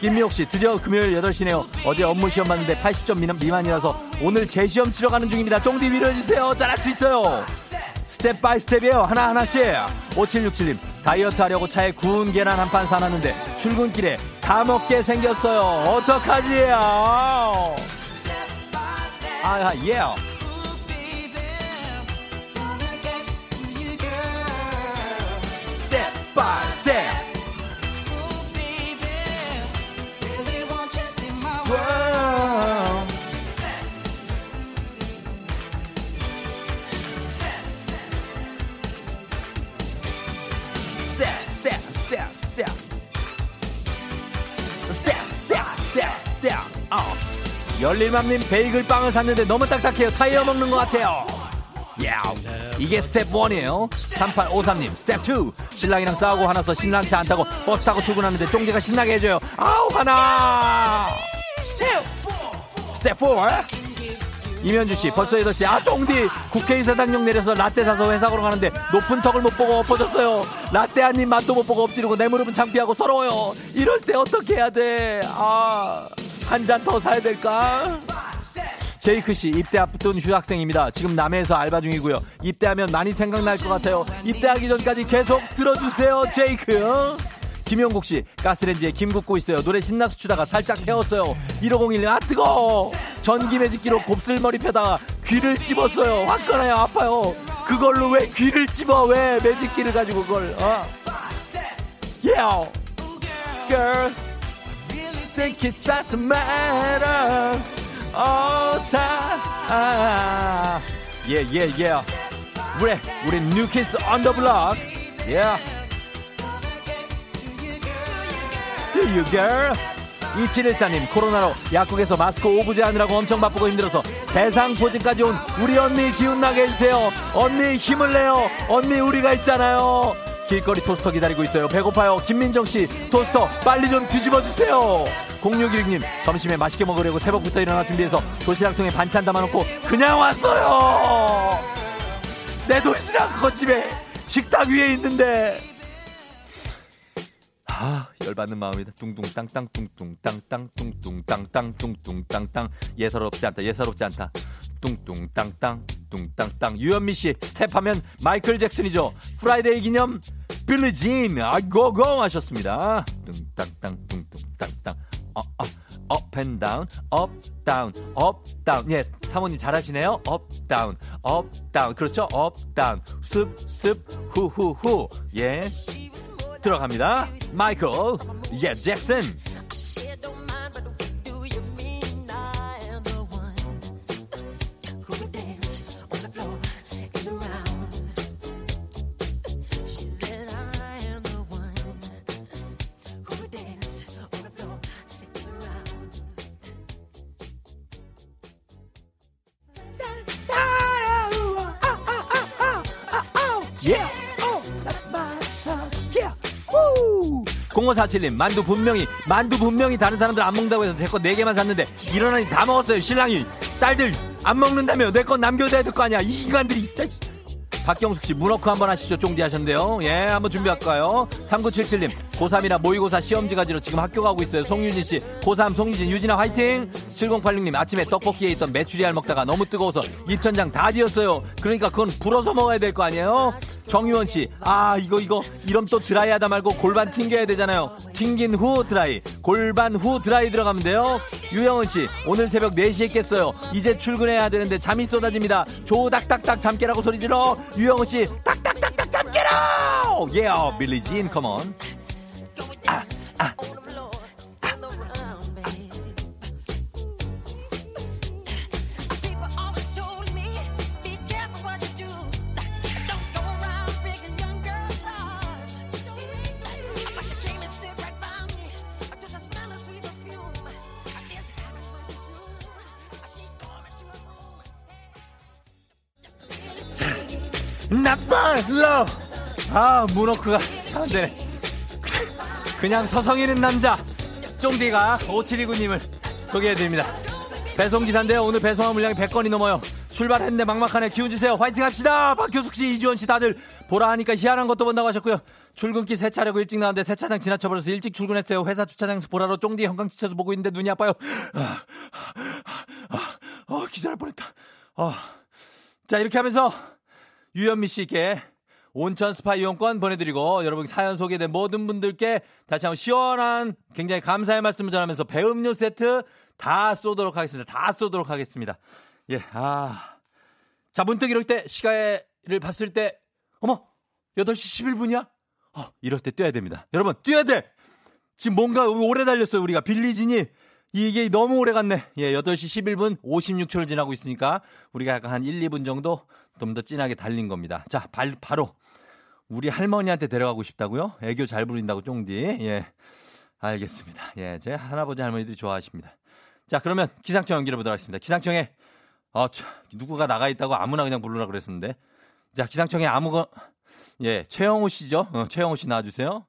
김미옥 씨 드디어 금요일 8시네요. 어제 업무 시험 봤는데 80점 미만, 미만이라서 오늘 재시험 치러 가는 중입니다. 쫑디 밀어주세요. 잘할 수 있어요. step by step이에요. 하나하나씩. 5767님, 다이어트 하려고 차에 구운 계란 한 판 사놨는데 출근길에 다 먹게 생겼어요. 어떡하지요? 아, 예. 스 step by step. Ooh, baby, really want you in my world. Step. Step, step. Step, step, step, step. Step, step, step, step. 어. 열릴맘님 베이글 빵을 샀는데 너무 딱딱해요. 타이어 먹는 것 같아요. 야우, 이게 스텝 1이에요. 3853님, 스텝 2. 신랑이랑 싸우고 화나서 신랑차 안 타고 버스 타고 출근하는데 쫑디가 신나게 해줘요. 아우, 화나! 스텝 4. 이면주 씨, 벌써 8시. 아, 쫑디! 국회의사당역 내려서 라떼 사서 회사 걸어 가는데 높은 턱을 못 보고 엎어졌어요. 라떼 한 입 맛도 못 보고 엎지르고 내 무릎은 창피하고 서러워요. 이럴 때 어떻게 해야 돼? 아, 한 잔 더 사야 될까? 제이크 씨 입대 앞둔 휴학생입니다. 지금 남해에서 알바 중이고요. 입대하면 많이 생각날 것 같아요. 입대하기 전까지 계속 들어주세요, 제이크. 어? 김영국 씨 가스레인지에 김 굽고 있어요. 노래 신나서 추다가 살짝 태웠어요. 1501님 아 뜨거. 전기 매직기로 곱슬머리 펴다가 귀를 찝었어요. 화끈해요, 아파요. 그걸로 왜 귀를 찝어? 왜 매직기를 가지고 그걸? 어? Yeah, girl. think it's just a matter time. Yeah, yeah, yeah. 우리 on the Block. Yeah. Do you girl? 2714님 코로나로 약국에서 마스크 오부제 하느라고 엄청 바쁘고 힘들어서 대상포진까지 온 우리 언니 기운나게 해주세요 언니 힘을 내요 언니 우리가 있잖아요 길거리 토스터 기다리고 있어요 배고파요 김민정 씨 토스터 빨리 좀 뒤집어 주세요 0616님 점심에 맛있게 먹으려고 새벽부터 일어나 준비해서 도시락통에 반찬 담아놓고 그냥 왔어요 내 도시락 그거 집에 식탁 위에 있는데 아, 열받는 마음이다. 둥둥땅땅 둥둥땅땅 둥둥땅땅 둥둥땅땅 예사롭지 않다. 예사롭지 않다. 둥둥땅땅 둥땅땅 유현미 씨 스텝하면 마이클 잭슨이죠. Friday 기념 빌리진 아 고고 하셨습니다. 둥땅땅 둥둥땅땅. 어어 up and down up down up down 예 사모님 잘하시네요. up down up down 그렇죠? up down 습습 후후후. 예. 들어갑니다. 마이클, 예, 잭슨. 예. 0547님 만두 분명히 만두 분명히 다른 사람들 안 먹는다고 해서 제 거 4개만 샀는데 일어나니 다 먹었어요 신랑이 쌀들 안 먹는다며 내건 남겨둬야 될 거 아니야 이 인간들이. 박경숙 씨 문워크 한번 하시죠. 쫑디 하셨는데요. 예 한번 준비할까요? 3977님 고3이라 모의고사 시험지 가지러 지금 학교 가고 있어요. 송유진 씨 고3 송유진 유진아 화이팅! 7086님 아침에 떡볶이에 있던 메추리알 먹다가 너무 뜨거워서 입천장 다 뒤었어요. 그러니까 그건 불어서 먹어야 될 거 아니에요 정유원 씨 아 이거 이거. 이름 또 드라이 하다 말고 골반 튕겨야 되잖아요. 튕긴 후 드라이. 골반 후 드라이 들어가면 돼요. 유영은 씨 오늘 새벽 4시에 깼어요. 이제 출근해야 되는데 잠이 쏟아집니다. 조닥닥닥 잠 깨라고 소리 질러. 유영은 씨 딱딱딱딱 잠 깨라! 예 yeah, 빌리진 컴온 아, 아. 나빠요 아 문워크가 안 되네. 그냥 서성이는 남자. 쫑디가 5729님을 소개해드립니다. 배송기사인데요. 오늘 배송한 물량이 100건이 넘어요. 출발했는데 막막하네. 기운 주세요. 화이팅 합시다. 박효숙씨 이주원씨 다들 보라 하니까 희한한 것도 본다고 하셨고요. 출근길 세차려고 일찍 나왔는데 세차장 지나쳐버려서 일찍 출근했어요. 회사 주차장에서 보라로 쫑디 형광 지쳐서 보고 있는데 눈이 아파요. 아, 아, 아, 아, 기절할 뻔했다. 아. 자 이렇게 하면서 유현미 씨께 온천 스파 이용권 보내드리고 여러분 사연 소개된 모든 분들께 다시 한번 시원한 굉장히 감사의 말씀을 전하면서 배음료 세트 다 쏘도록 하겠습니다. 다 쏘도록 하겠습니다. 예, 아. 자, 문득 이럴 때 시간을 봤을 때, 어머, 8시 11분이야? 어, 이럴 때 뛰어야 됩니다. 여러분, 뛰어야 돼! 지금 뭔가 오래 달렸어요, 우리가. 빌리진이. 이게 너무 오래 갔네. 예, 8시 11분 56초를 지나고 있으니까 우리가 약간 한 1, 2분 정도 좀 더 진하게 달린 겁니다. 자, 발, 바로 우리 할머니한테 데려가고 싶다고요? 애교 잘 부린다고 쫑디. 예. 알겠습니다. 예, 제 할아버지 할머니들이 좋아하십니다. 자, 그러면 기상청 연결해 보도록 하겠습니다. 기상청에 어, 참, 누구가 나가 있다고 아무나 그냥 부르라 그랬었는데 자, 기상청에 아무거 예, 최영우 씨죠? 어, 최영우 씨 나와 주세요.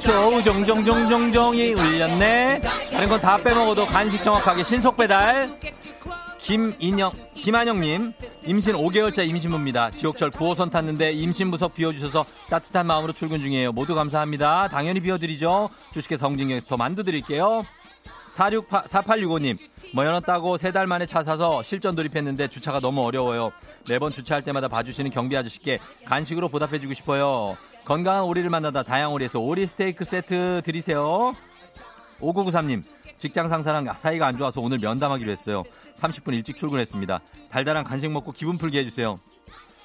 조정정정정정이 울렸네. 다른 건 다 빼먹어도 간식 정확하게 신속 배달. 김인영, 김한영님, 임신 5개월차 임신부입니다. 지옥철 9호선 탔는데 임신 부석 비워주셔서 따뜻한 마음으로 출근 중이에요. 모두 감사합니다. 당연히 비워드리죠. 주식회 성진경에서 더 만두 드릴게요. 46, 4865님, 뭐 연어 따고 세 달 만에 차 사서 실전 돌입했는데 주차가 너무 어려워요. 매번 주차할 때마다 봐주시는 경비 아저씨께 간식으로 보답해주고 싶어요. 건강한 오리를 만나다 다향오리에서 오리 스테이크 세트 드리세요. 5993님, 직장 상사랑 사이가 안 좋아서 오늘 면담하기로 했어요. 30분 일찍 출근했습니다. 달달한 간식 먹고 기분 풀게 해주세요.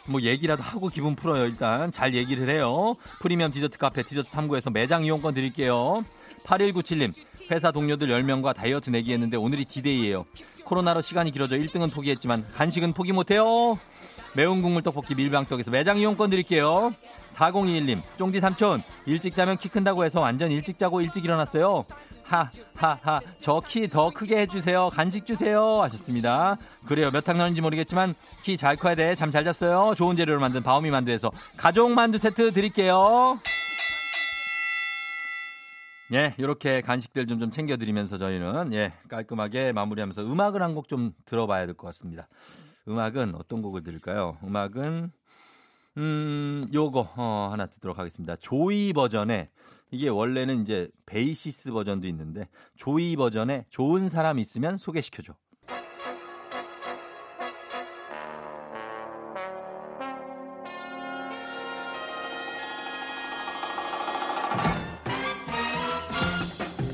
뭐 얘기라도 하고 기분 풀어요. 일단 잘 얘기를 해요. 프리미엄 디저트 카페 디저트39에서 매장 이용권 드릴게요. 8197님, 회사 동료들 10명과 다이어트 내기 했는데 오늘이 디데이예요. 코로나로 시간이 길어져 1등은 포기했지만 간식은 포기 못해요. 매운 국물 떡볶이 밀방떡에서 매장 이용권 드릴게요. 4021님, 쫑디 삼촌, 일찍 자면 키 큰다고 해서 완전 일찍 자고 일찍 일어났어요. 하, 하, 하, 저 키 더 크게 해주세요. 간식 주세요. 하셨습니다. 그래요. 몇학 나는지 모르겠지만 키 잘 커야 돼. 잠 잘 잤어요. 좋은 재료로 만든 바오미 만두에서 가족 만두 세트 드릴게요. 예, 이렇게 간식들 좀, 좀 챙겨드리면서 저희는 예, 깔끔하게 마무리하면서 음악을 한 곡 좀 들어봐야 될 것 같습니다. 음악은 어떤 곡을 들을까요? 음악은 음, 요거 어, 하나 듣도록 하겠습니다. 조이 버전에 이게 원래는 이제 베이시스 버전도 있는데 조이 버전에 좋은 사람 있으면 소개시켜줘.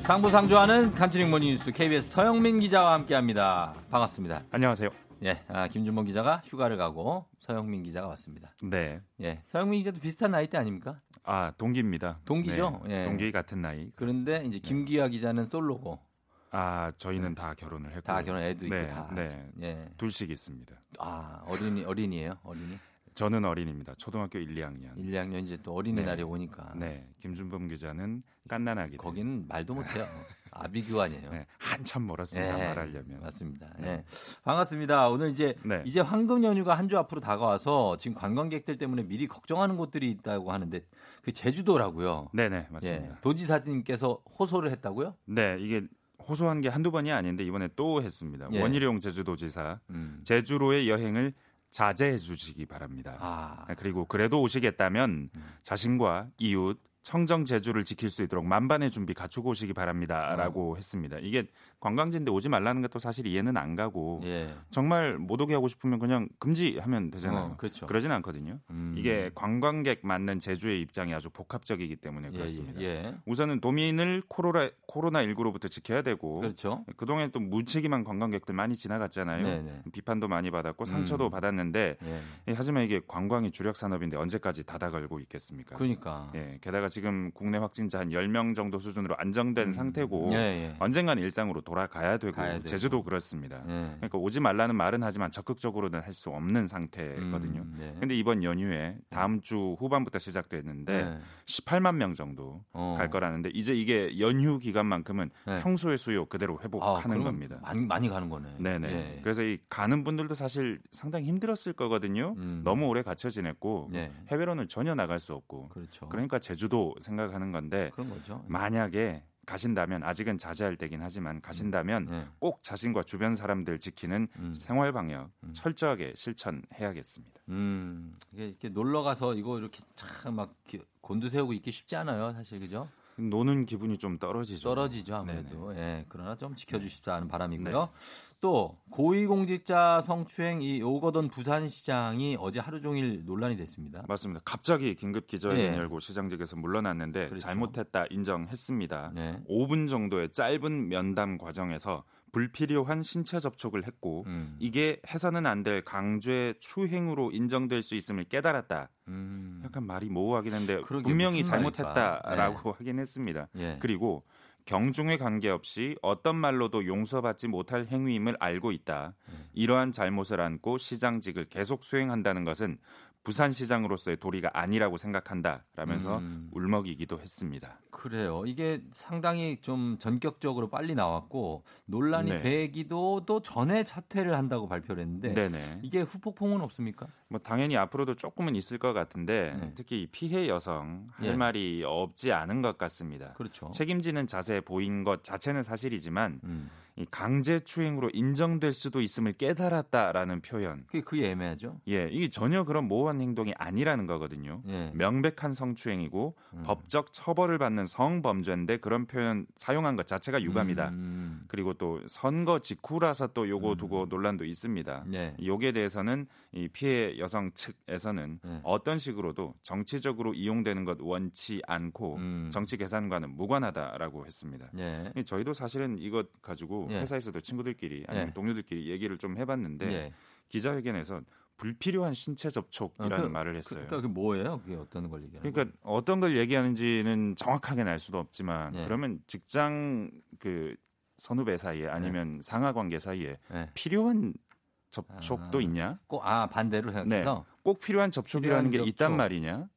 상부상조하는 간추린 모닝뉴스 KBS 서영민 기자와 함께합니다. 반갑습니다. 안녕하세요. 예, 아, 김준범 기자가 휴가를 가고 서영민 기자가 왔습니다. 네. 예, 서영민 기자도 비슷한 나이대 아닙니까? 아, 동기입니다. 동기죠? 네, 예. 동기 같은 나이. 그런데 이제 김기아 기자는 솔로고 아, 저희는 다 결혼을 했고. 다 결혼 애도 있고 네, 다. 네. 예. 둘씩 있습니다. 아, 어린이 어린이에요? 어린이? 저는 어린입니다. 초등학교 1, 2학년. 1, 2학년 이제 또 어린이날이 네. 오니까. 네. 김준범 기자는 깐난아기. 거기는 말도 못 해요. 아비규환이에요. 네. 한참 멀었습니다. 예, 말하려면. 맞습니다. 네. 예. 반갑습니다. 오늘 이제 네. 이제 황금 연휴가 한 주 앞으로 다가와서 지금 관광객들 때문에 미리 걱정하는 곳들이 있다고 하는데 그 제주도라고요. 네, 네, 예. 맞습니다. 도지사님께서 호소를 했다고요? 네, 이게 호소한 게 한두 번이 아닌데 이번에 또 했습니다. 예. 원희룡 제주도지사 음. 제주로의 여행을 자제해 주시기 바랍니다. 아. 네, 그리고 그래도 오시겠다면 자신과 이웃 청정 제주를 지킬 수 있도록 만반의 준비 갖추고 오시기 바랍니다라고 했습니다. 이게 관광지인데 오지 말라는 것도 사실 이해는 안 가고 예. 정말 못 오게 하고 싶으면 그냥 금지하면 되잖아요. 어, 그렇죠. 그러진 않거든요. 음. 이게 관광객 맞는 제주의 입장이 아주 복합적이기 때문에 예, 그렇습니다. 예, 예. 우선은 도민을 코로나 코로나 19로부터 지켜야 되고 그렇죠. 그동안 또 무책임한 관광객들 많이 지나갔잖아요. 네네. 비판도 많이 받았고 상처도 음. 받았는데 예. 예, 하지만 이게 관광이 주력 산업인데 언제까지 닫아 걸고 있겠습니까? 그러니까. 예, 게다가 지금 국내 확진자 한 10명 정도 수준으로 안정된 상태고 예, 예. 언젠간 일상으로 돌아가야 되고 가야. 제주도 그렇습니다. 예. 그러니까 오지 말라는 말은 하지만 적극적으로는 할 수 없는 상태거든요. 음, 네. 근데 이번 연휴에 다음 주 후반부터 시작됐는데 네. 18만 명 정도 어. 갈 거라는데 이제 이게 연휴 기간만큼은 네. 평소의 수요 그대로 아, 회복하는 그러면 겁니다. 많이 많이 가는 거네. 네네. 예. 그래서 이 가는 분들도 사실 상당히 힘들었을 거거든요. 음. 너무 오래 갇혀 지냈고 네. 해외로는 전혀 나갈 수 없고 그렇죠. 그러니까 제주도 생각하는 건데 그런 거죠. 만약에 가신다면 아직은 자제할 때긴 하지만 가신다면 네. 꼭 자신과 주변 사람들 지키는 음. 생활 방역 음. 철저하게 실천해야겠습니다. 음, 이게 이렇게 놀러 가서 이거 이렇게 참막 곤두세우고 있기 쉽지 않아요, 사실 그죠? 노는 기분이 좀 떨어지죠. 떨어지죠 아무래도. 예, 그러나 좀 지켜주십사 하는 바람이고요. 네. 또 고위공직자 성추행 이 오거돈 부산시장이 어제 하루 종일 논란이 됐습니다. 맞습니다. 갑자기 긴급 기자회견 예. 열고 시장직에서 물러났는데 그렇죠. 잘못했다 인정했습니다. 네. 5분 정도의 짧은 면담 과정에서 불필요한 신체 접촉을 했고 음. 이게 해서는 안 될 강죄 추행으로 인정될 수 있음을 깨달았다. 음. 약간 말이 모호하긴 한데 분명히? 잘못했다라고 하긴 했습니다. 예. 그리고 경중에 관계없이 어떤 말로도 용서받지 못할 행위임을 알고 있다. 네. 이러한 잘못을 안고 시장직을 계속 수행한다는 것은 부산시장으로서의 도리가 아니라고 생각한다라면서 음. 울먹이기도 했습니다. 그래요. 이게 상당히 좀 전격적으로 빨리 나왔고 논란이 네. 되기도 또 전에 사퇴를 한다고 발표를 했는데 네네. 이게 후폭풍은 없습니까? 뭐 당연히 앞으로도 조금은 있을 것 같은데 네. 특히 이 피해 여성 할 예. 말이 없지 않은 것 같습니다. 그렇죠. 책임지는 자세 보인 것 자체는 사실이지만 음. 이 강제 추행으로 인정될 수도 있음을 깨달았다라는 표현. 그게 그게 애매하죠. 예, 이게 전혀 그런 모호한 행동이 아니라는 거거든요. 예. 명백한 성추행이고 음. 법적 처벌을 받는 성범죄인데 그런 표현 사용한 것 자체가 유감이다. 음. 그리고 또 선거 직후라서 또 요거 음. 두고 논란도 있습니다. 네. 요기에 대해서는 이 피해 여성 측에서는 네. 어떤 식으로도 정치적으로 이용되는 것 원치 않고 음. 정치 계산과는 무관하다라고 했습니다. 예. 이 저희도 사실은 이것 가지고 예. 회사에서도 친구들끼리 아니면 예. 동료들끼리 얘기를 좀 해봤는데 예. 기자회견에서 불필요한 신체 접촉이라는 어, 그- 말을 했어요. 그러니까 그게 뭐예요? 그게 어떤 걸 얘기하는 그러니까 어떤 걸 얘기하는지는 정확하게는 알 수도 없지만 예. 그러면 직장 그 선후배 사이에 아니면 상하 관계 사이에 거예요? 예. 필요한 접촉도 아. 있냐? 꼭, 아 반대로 생각해서 꼭 필요한 접촉이라는 필요한 게 있단 접촉. 말이냐?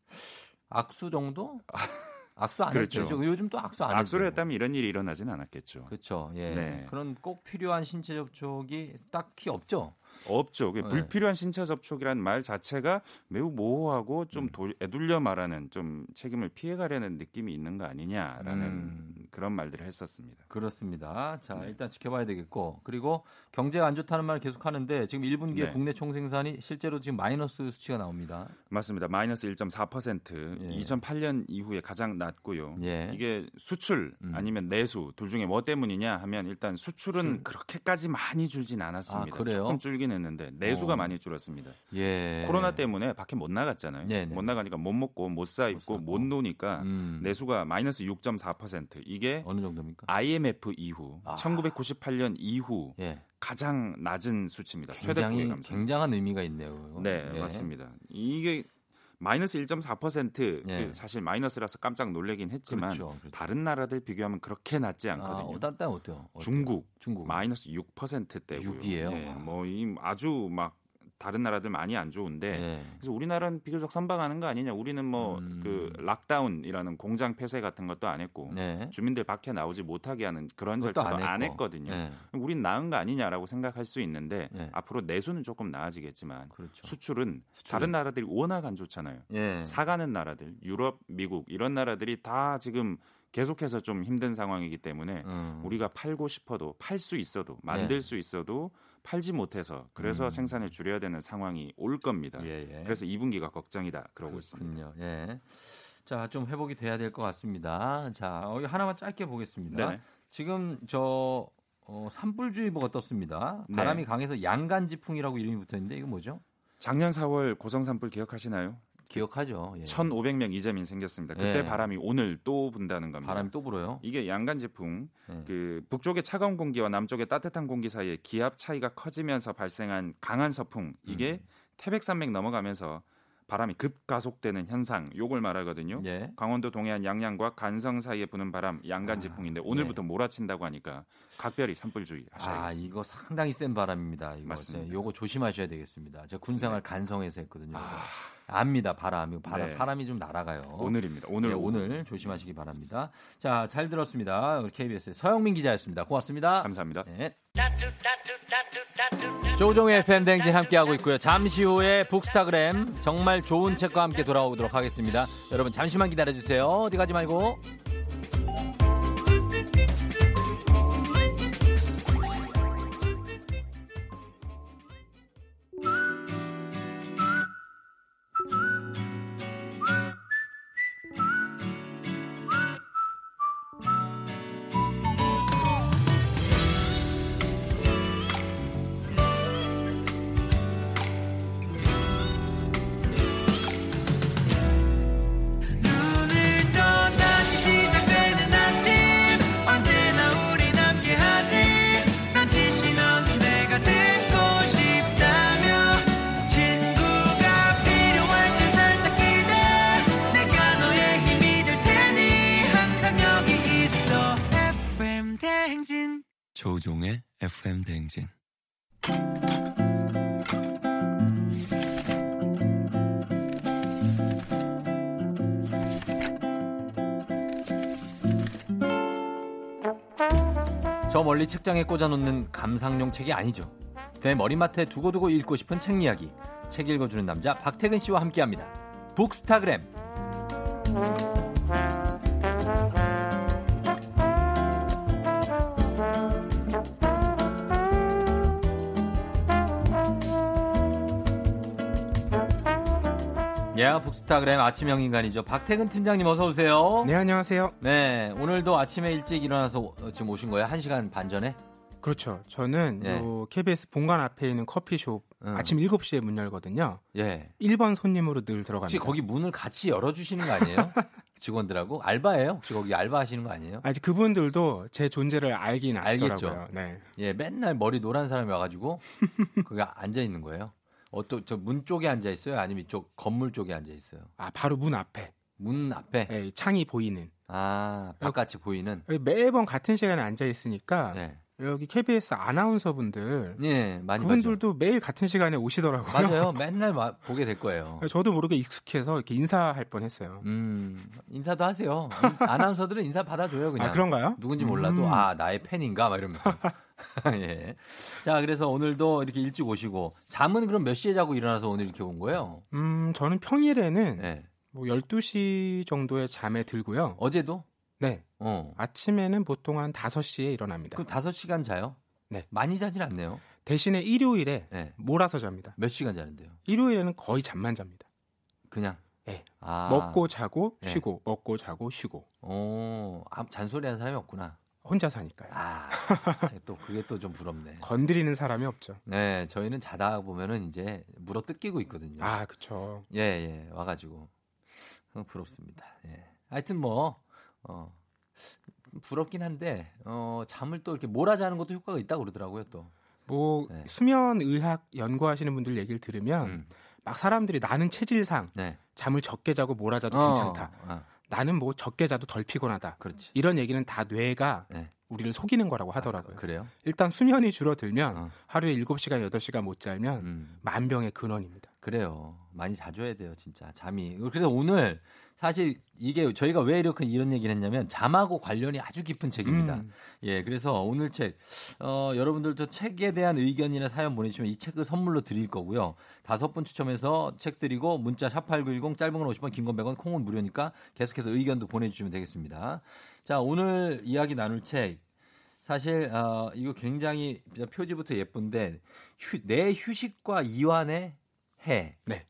악수 정도? 악수 안 그렇죠. 되죠. 요즘 또 악수 안 악수를. 했다면 이런 일이 일어나진 않았겠죠. 그렇죠. 예. 네. 그런 꼭 필요한 신체 접촉이 딱히 없죠. 없죠. 그 네. 불필요한 신체 접촉이라는 말 자체가 매우 모호하고 좀 음. 도- 애둘려 말하는 좀 책임을 피해가려는 느낌이 있는 거 아니냐라는 음. 그런 말들을 했었습니다. 그렇습니다. 자, 네. 일단 지켜봐야 되겠고. 그리고 경제가 안 좋다는 말 계속 하는데 지금 1분기에 네. 국내 총생산이 실제로 지금 마이너스 수치가 나옵니다. 맞습니다. 마이너스 1.4% 예. 2008년 이후에 가장 낮고요. 예. 이게 수출 음. 아니면 내수 둘 중에 뭐 때문이냐 하면 일단 수출은 수출. 그렇게까지 많이 줄진 않았습니다. 아, 그래요? 조금 줄긴 했는데 내수가 어. 많이 줄었습니다. 예. 코로나 때문에 밖에 못 나갔잖아요. 네, 네. 못 나가니까 못 먹고 못 사 입고 사고. 못 노니까 음. 내수가 마이너스 6.4% 이게 어느 정도입니까? IMF 이후 아. 1998년 이후 예. 가장 낮은 수치입니다. 최대 굉장히 감소. 굉장한 의미가 있네요. 네, 예. 맞습니다. 이게 마이너스 1.4% 예. 그 사실 마이너스라서 깜짝 놀라긴 했지만 그렇죠, 그렇죠. 다른 나라들 비교하면 그렇게 낮지 아, 않거든요. 어, 딴, 딴 어때요? 어때요? 중국 중국 마이너스 6%대고요. 6 이에요? 뭐이 아주 막 다른 나라들 많이 안 좋은데 예. 그래서 우리나라는 비교적 선방하는 거 아니냐? 우리는 뭐 음. 그 lockdown이라는 공장 폐쇄 같은 것도 안 했고 네. 주민들 밖에 나오지 못하게 하는 그런 절차도 안, 했고. 했거든요. 예. 우린 나은 거 아니냐라고 생각할 수 있는데 예. 앞으로 내수는 조금 나아지겠지만 그렇죠. 수출은 수출은. 다른 나라들이 워낙 안 좋잖아요. 예. 사가는 나라들, 유럽, 미국 이런 나라들이 다 지금 계속해서 좀 힘든 상황이기 때문에 음. 우리가 팔고 싶어도 팔 수 있어도 만들 네. 수 있어도 팔지 못해서 그래서 음. 생산을 줄여야 되는 상황이 올 겁니다. 예, 예. 그래서 2분기가 걱정이다 그러고 있습니다. 그렇군요. 예. 자, 좀 회복이 돼야 될 것 같습니다. 자, 어, 하나만 짧게 보겠습니다. 네네. 지금 저 어, 산불주의보가 떴습니다. 네. 바람이 강해서 양간지풍이라고 이름이 붙어 있는데 이거 뭐죠? 작년 4월 고성 산불 기억하시나요? 기억하죠. 예. 1,500명 이재민 생겼습니다. 그때 예. 바람이 오늘 또 분다는 겁니다. 바람이 또 불어요. 이게 양간지풍 예. 그 북쪽의 차가운 공기와 남쪽의 따뜻한 공기 사이에 기압 차이가 커지면서 발생한 강한 서풍 이게 음. 태백산맥 넘어가면서 바람이 급가속되는 현상 요걸 말하거든요. 예. 강원도 동해안 양양과 간성 사이에 부는 바람 양간지풍인데 아, 오늘부터 몰아친다고 하니까 각별히 산불주의 아, 하셔야겠습니다. 이거 상당히 센 바람입니다. 이거 맞습니다. 저- 요거 조심하셔야 되겠습니다. 제가 군생활 간성에서 했거든요. 아, 압니다. 바람. 이거 바람 네. 사람이 좀 날아가요. 오늘입니다. 오늘 네, 오후. 오늘 조심하시기 바랍니다. 자, 잘 들었습니다. 우리 KBS 서영민 기자였습니다. 고맙습니다. 감사합니다. 네. 조종의 FM 댕진 함께하고 있고요. 잠시 후에 북스타그램 정말 좋은 책과 함께 돌아오도록 하겠습니다. 여러분 잠시만 기다려주세요. 어디 가지 말고. 조종의 FM 대행진 저 멀리 책장에 꽂아놓는 감상용 책이 아니죠. 내 머리맡에 두고두고 읽고 싶은 책 이야기. 책 읽어주는 남자 박태근 씨와 함께합니다. 북스타그램. 야 북스타그램 아침형 인간이죠. 박태근 팀장님 어서 오세요. 네, 안녕하세요. 네, 오늘도 아침에 일찍 일어나서 어, 지금 오신 거예요? 한 시간 반 전에? 그렇죠. 저는 예. 요 KBS 본관 앞에 있는 커피숍 응. 아침 7시에 문 열거든요. 예. 1번 손님으로 늘 들어갑니다. 혹시 거기 문을 같이 열어주시는 거 아니에요? 직원들하고 알바예요? 혹시 거기 알바하시는 거 아니에요? 아직 그분들도 제 존재를 알긴 알겠죠. 아시더라고요. 네. 예, 맨날 머리 노란 사람이 와가지고 거기 앉아 있는 거예요. 어또 저문 쪽에 앉아 있어요? 아니면 이쪽 건물 쪽에 앉아 있어요? 아, 바로 문 앞에. 문 앞에? 예, 창이 보이는. 아, 바깥이 보이는? 매번 같은 시간에 앉아 있으니까 네. 여기 KBS 아나운서분들 예, 많이 그분들도 매일 같은 시간에 오시더라고요. 봐죠. 맞아요. 맨날 마- 보게 될 거예요. 저도 모르게 익숙해서 이렇게 인사할 뻔했어요. 음, 인사도 하세요. 인- 아나운서들은 인사 받아줘요, 그냥. 아, 그런가요? 누군지 몰라도, 음. 아, 나의 팬인가? 막 이러면서. 예. 자, 그래서 오늘도 이렇게 일찍 오시고, 잠은 그럼 몇 시에 자고 일어나서 오늘 이렇게 온 거예요? 음, 저는 평일에는 네. 뭐 12시 정도에 잠에 들고요. 어제도? 네. 어. 아침에는 보통 한 5시에 일어납니다. 그럼 5시간 자요? 네. 많이 자진 않네요. 대신에 일요일에 네. 몰아서 잡니다. 몇 시간 자는데요? 일요일에는 거의 잠만 잡니다. 그냥? 네. 아. 먹고 자고 네. 쉬고 먹고 자고 쉬고 어, 아, 잔소리 하는 사람이 없구나. 혼자 사니까요. 아, 또 그게 또 좀 부럽네. 건드리는 사람이 없죠. 네, 저희는 자다 보면은 이제 물어 뜯기고 있거든요. 아, 그쵸. 예, 예, 와가지고. 어, 부럽습니다. 예. 하여튼 뭐, 어, 부럽긴 한데, 어, 잠을 또 이렇게 몰아자는 것도 효과가 있다고 그러더라고요, 또. 뭐 네. 수면 의학 연구하시는 분들 얘기를 들으면 음. 막 사람들이 나는 체질상 네. 잠을 적게 자고 몰아자도 어, 괜찮다. 어, 나는 뭐 적게 자도 덜 피곤하다. 그렇지. 이런 얘기는 다 뇌가 네. 우리를 속이는 거라고 하더라고요. 아, 그래요? 일단 수면이 줄어들면 어. 하루에 7시간, 8시간 못 자면 음, 만병의 근원입니다. 그래요. 많이 자줘야 돼요, 진짜. 잠이. 그래서 오늘 사실 이게 저희가 왜 이렇게 이런 얘기를 했냐면 잠하고 관련이 아주 깊은 책입니다. 음. 예, 그래서 오늘 책, 어, 여러분들도 책에 대한 의견이나 사연 보내주시면 이 책을 선물로 드릴 거고요. 다섯 분 추첨해서 책 드리고 문자 샵8910 짧은 건 50원, 긴 건 100원, 콩은 무료니까 계속해서 의견도 보내주시면 되겠습니다. 자, 오늘 이야기 나눌 책. 사실, 어, 이거 굉장히 표지부터 예쁜데, 휴, 내 휴식과 이완의 해. 네.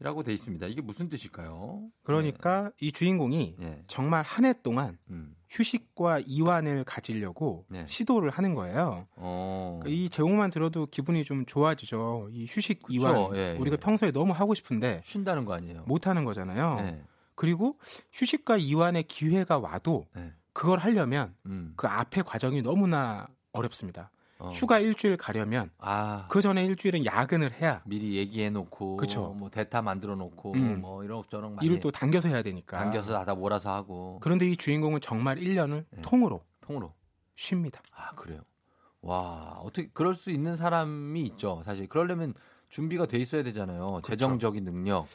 라고 돼 있습니다. 이게 무슨 뜻일까요? 그러니까 이 주인공이 예. 정말 한 해 동안 음. 휴식과 이완을 가지려고 네. 시도를 하는 거예요. 어. 그러니까 이 제목만 들어도 기분이 좀 좋아지죠. 이 휴식 그쵸, 이완 예, 우리가 예. 평소에 너무 하고 싶은데 쉰다는 거 아니에요? 못 하는 거잖아요. 네. 그리고 휴식과 이완의 기회가 와도 네. 그걸 하려면 음. 그 앞에 과정이 너무나 어렵습니다. 어. 휴가 일주일 가려면 아. 그 전에 일주일은 야근을 해야 미리 얘기해 놓고. 뭐 대타 만들어 놓고 음. 뭐 이런 저런 많이 일을 또 당겨서 해야 되니까. 당겨서 하다 몰아서 하고 그런데 이 주인공은 정말 1년을 네. 통으로 통으로. 쉽니다. 아, 그래요. 와, 어떻게 그럴 수 있는 사람이 있죠. 사실 그러려면 준비가 돼 있어야 되잖아요. 그렇죠. 재정적인 능력,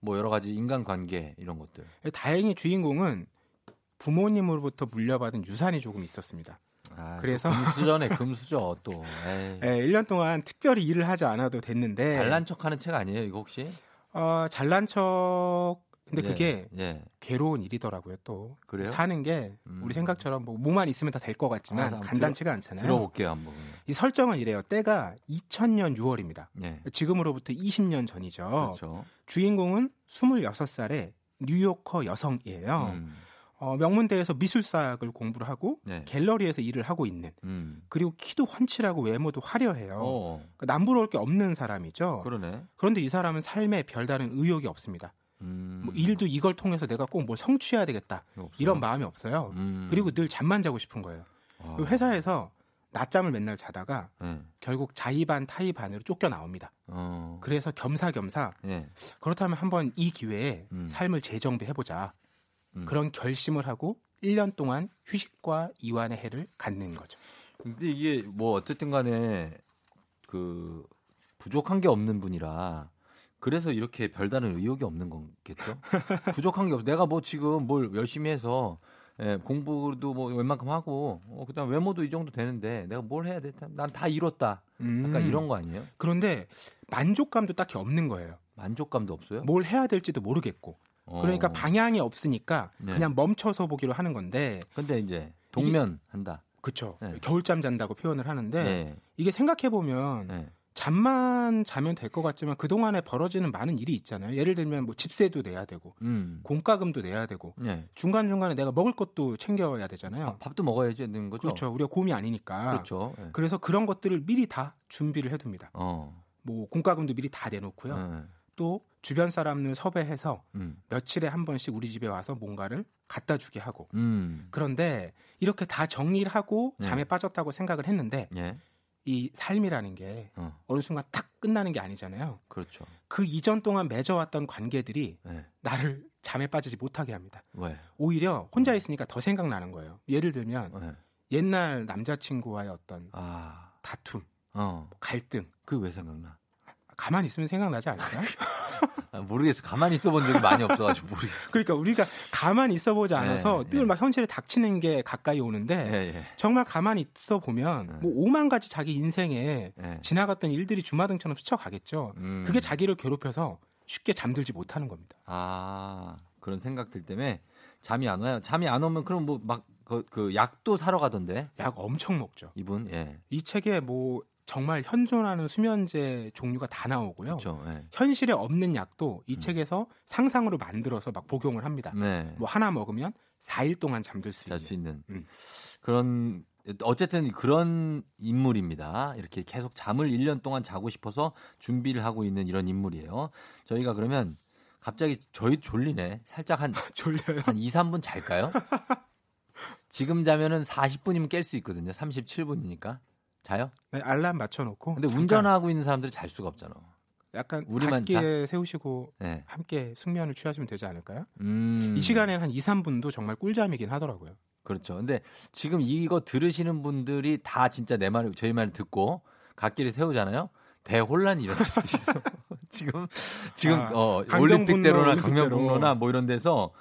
뭐 여러 가지 인간관계 이런 것들. 다행히 주인공은 부모님으로부터 물려받은 유산이 조금 있었습니다. 아, 그래서- 또 금수저네, 금수저 또. 에이. 예, 1년 동안 특별히 일을 하지 않아도 됐는데 잘난 척하는 책 아니에요, 이거 혹시? 어, 잘난 척 근데 예, 그게 예. 괴로운 일이더라고요 또 그래요? 사는 게 음. 우리 생각처럼 뭐 뭐만 있으면 다 될 것 같지만 아, 간단치가 않잖아요. 들어볼게요, 한번. 이 설정은 이래요. 때가 2000년 6월입니다. 예. 지금으로부터 20년 전이죠. 그렇죠. 주인공은 26살의 뉴요커 여성이에요. 음. 어, 명문대에서 미술사학을 공부를 하고 네. 갤러리에서 일을 하고 있는 음. 그리고 키도 훤칠하고 외모도 화려해요. 어. 그러니까 남부러울 게 없는 사람이죠. 그러네. 그런데 이 사람은 삶에 별다른 의욕이 없습니다. 음. 뭐 일도 이걸 통해서 내가 꼭 뭘 성취해야 되겠다 없어. 이런 마음이 없어요. 음. 그리고 늘 잠만 자고 싶은 거예요. 아. 그 회사에서 낮잠을 맨날 자다가 예. 결국 자의반 타의반으로 쫓겨 나옵니다. 어. 그래서 겸사겸사 예. 그렇다면 한번 이 기회에 음. 삶을 재정비해보자. 음. 그런 결심을 하고 1년 동안 휴식과 이완의 해를 갖는 거죠. 근데 이게 뭐 어쨌든 간에 그 부족한 게 없는 분이라 그래서 이렇게 별다른 의욕이 없는 거겠죠? 부족한 게 없어. 내가 뭐 지금 뭘 열심히 해서 예, 공부도 뭐 웬만큼 하고 어, 그다음 외모도 이 정도 되는데 내가 뭘 해야 돼? 난 다 이뤘다. 약간 음. 이런 거 아니에요? 그런데 만족감도 딱히 없는 거예요. 만족감도 없어요? 뭘 해야 될지도 모르겠고. 어. 그러니까 방향이 없으니까 네. 그냥 멈춰서 보기로 하는 건데. 근데 이제 동면 한다. 그쵸. 네. 겨울잠 잔다고 표현을 하는데 네. 이게 생각해 보면 네. 잠만 자면 될 것 같지만 그 동안에 벌어지는 많은 일이 있잖아요. 예를 들면 뭐 집세도 내야 되고 음. 공과금도 내야 되고 네. 중간 중간에 내가 먹을 것도 챙겨야 되잖아요. 밥도 먹어야지 되는 거죠. 그렇죠. 우리가 곰이 아니니까. 그렇죠. 예. 그래서 그런 것들을 미리 다 준비를 해둡니다. 어. 뭐 공과금도 미리 다 내놓고요. 네. 또 주변 사람을 섭외해서 음. 며칠에 한 번씩 우리 집에 와서 뭔가를 갖다 주게 하고. 음. 그런데 이렇게 다 정리를 하고 네. 잠에 빠졌다고 생각을 했는데 예. 이 삶이라는 게 어. 어느 순간 딱 끝나는 게 아니잖아요. 그렇죠. 그 이전 동안 맺어왔던 관계들이 네. 나를 잠에 빠지지 못하게 합니다. 왜? 오히려 혼자 있으니까 더 생각나는 거예요. 예를 들면 네. 옛날 남자친구와의 어떤 아. 다툼, 어. 갈등. 그 왜 생각나? 가만히 있으면 생각나지 않을까요? 아, 모르겠어. 가만히 있어 본 적이 많이 없어가지고 모르겠어. 그러니까 우리가 가만히 있어보지 않아서 네, 늘 네. 막 현실에 닥치는 게 가까이 오는데 예, 예. 정말 가만히 있어 보면 네. 뭐 오만 가지 자기 인생에 예. 지나갔던 일들이 주마등처럼 스쳐가겠죠. 음. 그게 자기를 괴롭혀서 쉽게 잠들지 못하는 겁니다. 아 그런 생각들 때문에 잠이 안 와요. 잠이 안 오면 그럼 뭐막 그 그 약도 사러 가던데 약 엄청 먹죠. 이분 예 이 책에 뭐 정말 현존하는 수면제 종류가 다 나오고요. 그렇죠 예. 현실에 없는 약도 이 음. 책에서 상상으로 만들어서 막 복용을 합니다. 네. 뭐 하나 먹으면 4일 동안 잠들 수. 수 있는 음. 그런 어쨌든 그런 인물입니다. 이렇게 계속 잠을 1년 동안 자고 싶어서 준비를 하고 있는 이런 인물이에요. 저희가 그러면 갑자기 저희 졸리네. 살짝 한, 졸려요. 한 2, 3분 잘까요? 지금 자면은 40분이면 깰 수 있거든요. 37분이니까. 자요? 네, 알람 맞춰놓고. 근데 잠깐 운전하고 있는 사람들이 잘 수가 없잖아. 약간 우리만 밖에 세우시고 네. 함께 숙면을 취하시면 되지 않을까요? 음. 이 시간에는 한 2, 3분도 정말 꿀잠이긴 하더라고요. 그렇죠. 근데 지금 이거 들으시는 분들이 다 진짜 내 말을 저희 말을 듣고 갓길에 세우잖아요. 대혼란이 일어날 수도 있어요. 지금 지금 아, 어 올림픽대로나 올림픽대로. 강변북로나 뭐 이런 데서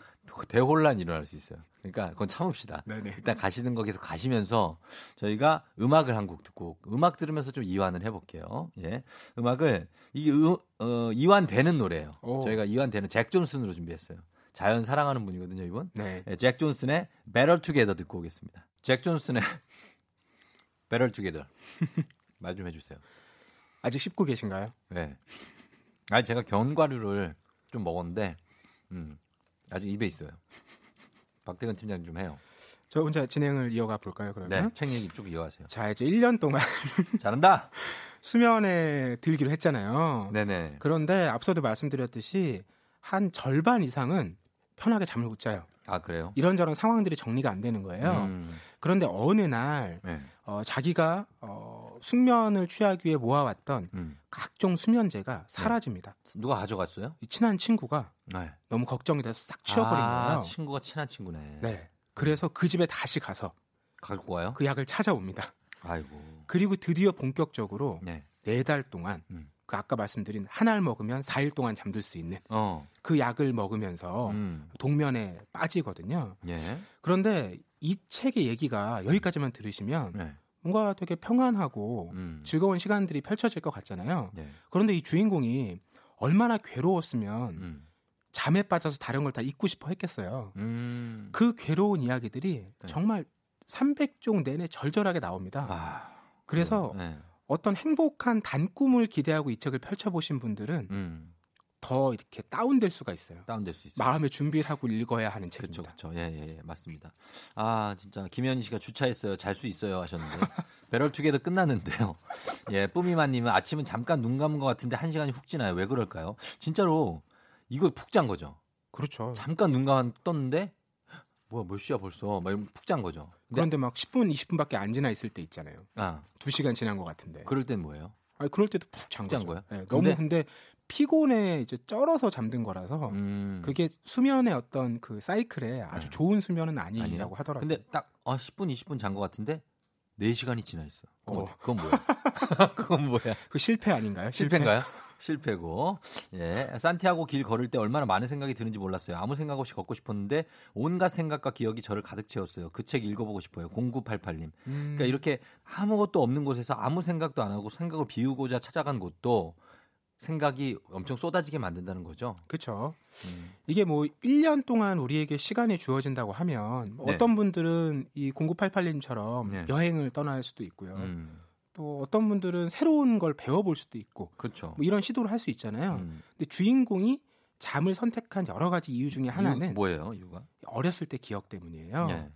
대혼란이 일어날 수 있어요. 그러니까 그건 참읍시다. 네네. 일단 가시는 거 계속 가시면서 저희가 음악을 한 곡 듣고 음악 들으면서 좀 이완을 해볼게요. 예, 음악을 이게 음, 어, 이완되는 노래예요. 오. 저희가 이완되는 잭 존슨으로 준비했어요. 자연 사랑하는 분이거든요, 이분. 네. 예, 잭 존슨의 Better Together 듣고 오겠습니다. 잭 존슨의 Better Together 말 좀 해주세요. 아직 씹고 계신가요? 네. 아니 제가 견과류를 좀 먹었는데 음, 아직 입에 있어요. 박대근 팀장 좀 해요. 저 혼자 진행을 이어가 볼까요, 네, 그러면? 책 얘기 쭉 이어가세요. 자, 이제 1년 동안 잘한다. 수면에 들기로 했잖아요. 네네. 그런데 앞서도 말씀드렸듯이 한 절반 이상은 편하게 잠을 못 자요. 아 그래요? 이런저런 상황들이 정리가 안 되는 거예요. 음, 그런데 어느 날 네. 어, 자기가 어, 숙면을 취하기 위해 모아왔던 음. 각종 수면제가 사라집니다. 누가 가져갔어요? 이 친한 친구가 네. 너무 걱정이 돼서 싹 치워버린 아, 거예요. 친구가 친한 친구네. 네. 그래서 그 집에 다시 가서 갖고 와요? 그 약을 찾아옵니다. 아이고. 그리고 드디어 본격적으로 네. 네달 동안 음. 그 아까 말씀드린 한 알 먹으면 4일 동안 잠들 수 있는 어. 그 약을 먹으면서 음. 동면에 빠지거든요. 예. 그런데 이 책의 얘기가 여기까지만 들으시면 네. 뭔가 되게 평안하고 음. 즐거운 시간들이 펼쳐질 것 같잖아요. 네. 그런데 이 주인공이 얼마나 괴로웠으면 음. 잠에 빠져서 다른 걸 다 잊고 싶어 했겠어요. 음. 그 괴로운 이야기들이 정말 300종 내내 절절하게 나옵니다. 아. 그래서 네. 어떤 행복한 단꿈을 기대하고 이 책을 펼쳐보신 분들은 음. 더 이렇게 다운될 수가 있어요. 다운될 수 있어요. 마음의 준비를 하고 읽어야 하는 책입니다. 그렇죠. 예, 예, 예, 맞습니다. 아, 진짜 김현희 씨가 주차했어요. 잘 수 있어요 하셨는데 배럴 투게더 끝났는데요. 예, 뿌미만님은 아침은 잠깐 눈 감은 것 같은데 한 시간이 훅 지나요. 왜 그럴까요? 진짜로 이거 푹 잔 거죠. 그렇죠. 잠깐 눈 감아 떴는데 뭐야 몇 시야 벌써? 막 이러면 푹 잔 거죠. 그런데 막 10분, 20분밖에 안 지나 있을 때 있잖아요. 아, 2시간 지난 것 같은데. 그럴 땐 뭐예요? 아니, 그럴 때도 푹잔잔 거죠. 거예요? 네, 너무 근데- 근데 피곤에 이제 쩔어서 잠든 거라서 음. 그게 수면의 어떤 그 사이클에 아주 네. 좋은 수면은? 아니라고 하더라고요. 근데 딱 아, 10분, 20분 잔 것 같은데 4시간이 지나 있어. 그건, 어. 그건 뭐야? 그건 뭐야? 그 실패 아닌가요? 실패인가요? 실패고. 예. 산티아고 길 걸을 때 얼마나 많은 생각이 드는지 몰랐어요. 아무 생각 없이 걷고 싶었는데 온갖 생각과 기억이 저를 가득 채웠어요. 그 책 읽어보고 싶어요. 0988님. 음. 그러니까 이렇게 아무것도 없는 곳에서 아무 생각도 안 하고 생각을 비우고자 찾아간 곳도 생각이 엄청 쏟아지게 만든다는 거죠. 그렇죠. 음. 이게 뭐 1년 동안 우리에게 시간이 주어진다고 하면 네. 어떤 분들은 이 0988님처럼 네. 여행을 떠날 수도 있고요. 음. 또 어떤 분들은 새로운 걸 배워볼 수도 있고 그렇죠. 뭐 이런 시도를 할 수 있잖아요. 음. 근데 주인공이 잠을 선택한 여러 가지 이유 중에 하나는 이유 뭐예요, 이유가? 어렸을 때 기억 때문이에요. 네.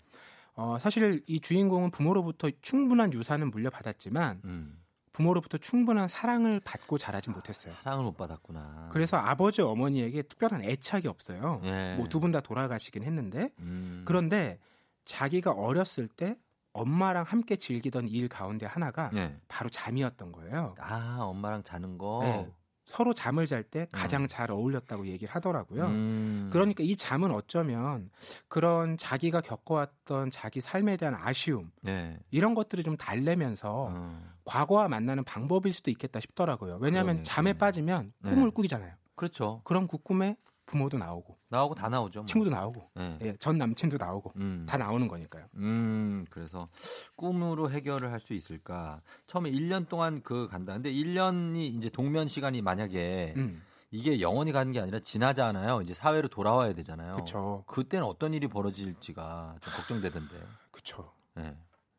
어, 사실 이 주인공은 부모로부터 충분한 유산은 물려받았지만 음. 부모로부터 충분한 사랑을 받고 자라진 못했어요. 사랑을 못 받았구나. 그래서 아버지 어머니에게 특별한 애착이 없어요. 예. 뭐두 분 다 돌아가시긴 했는데 음. 그런데 자기가 어렸을 때 엄마랑 함께 즐기던 일 가운데 하나가 네. 바로 잠이었던 거예요. 아, 엄마랑 자는 거. 네. 서로 잠을 잘 때 가장 잘 어울렸다고 얘기를 하더라고요. 음. 그러니까 이 잠은 어쩌면 그런 자기가 겪어왔던 자기 삶에 대한 아쉬움 네. 이런 것들을 좀 달래면서 어. 과거와 만나는 방법일 수도 있겠다 싶더라고요. 왜냐하면 그러네, 잠에 그러네. 빠지면 네. 꿈을 꾸기잖아요. 그렇죠. 그럼 그 꿈에 부모도 나오고 나오고 다 나오죠. 뭐. 친구도 나오고 네. 예, 전 남친도 나오고 음. 다 나오는 거니까요. 음, 그래서 꿈으로 해결을 할 수 있을까? 처음에 1년 동안 그 간다. 근데 1년이 이제 동면 시간이 만약에 음, 이게 영원히 가는 게 아니라 지나잖아요. 이제 사회로 돌아와야 되잖아요. 그렇죠. 그때는 어떤 일이 벌어질지가 좀 걱정되던데. 그렇죠. 예.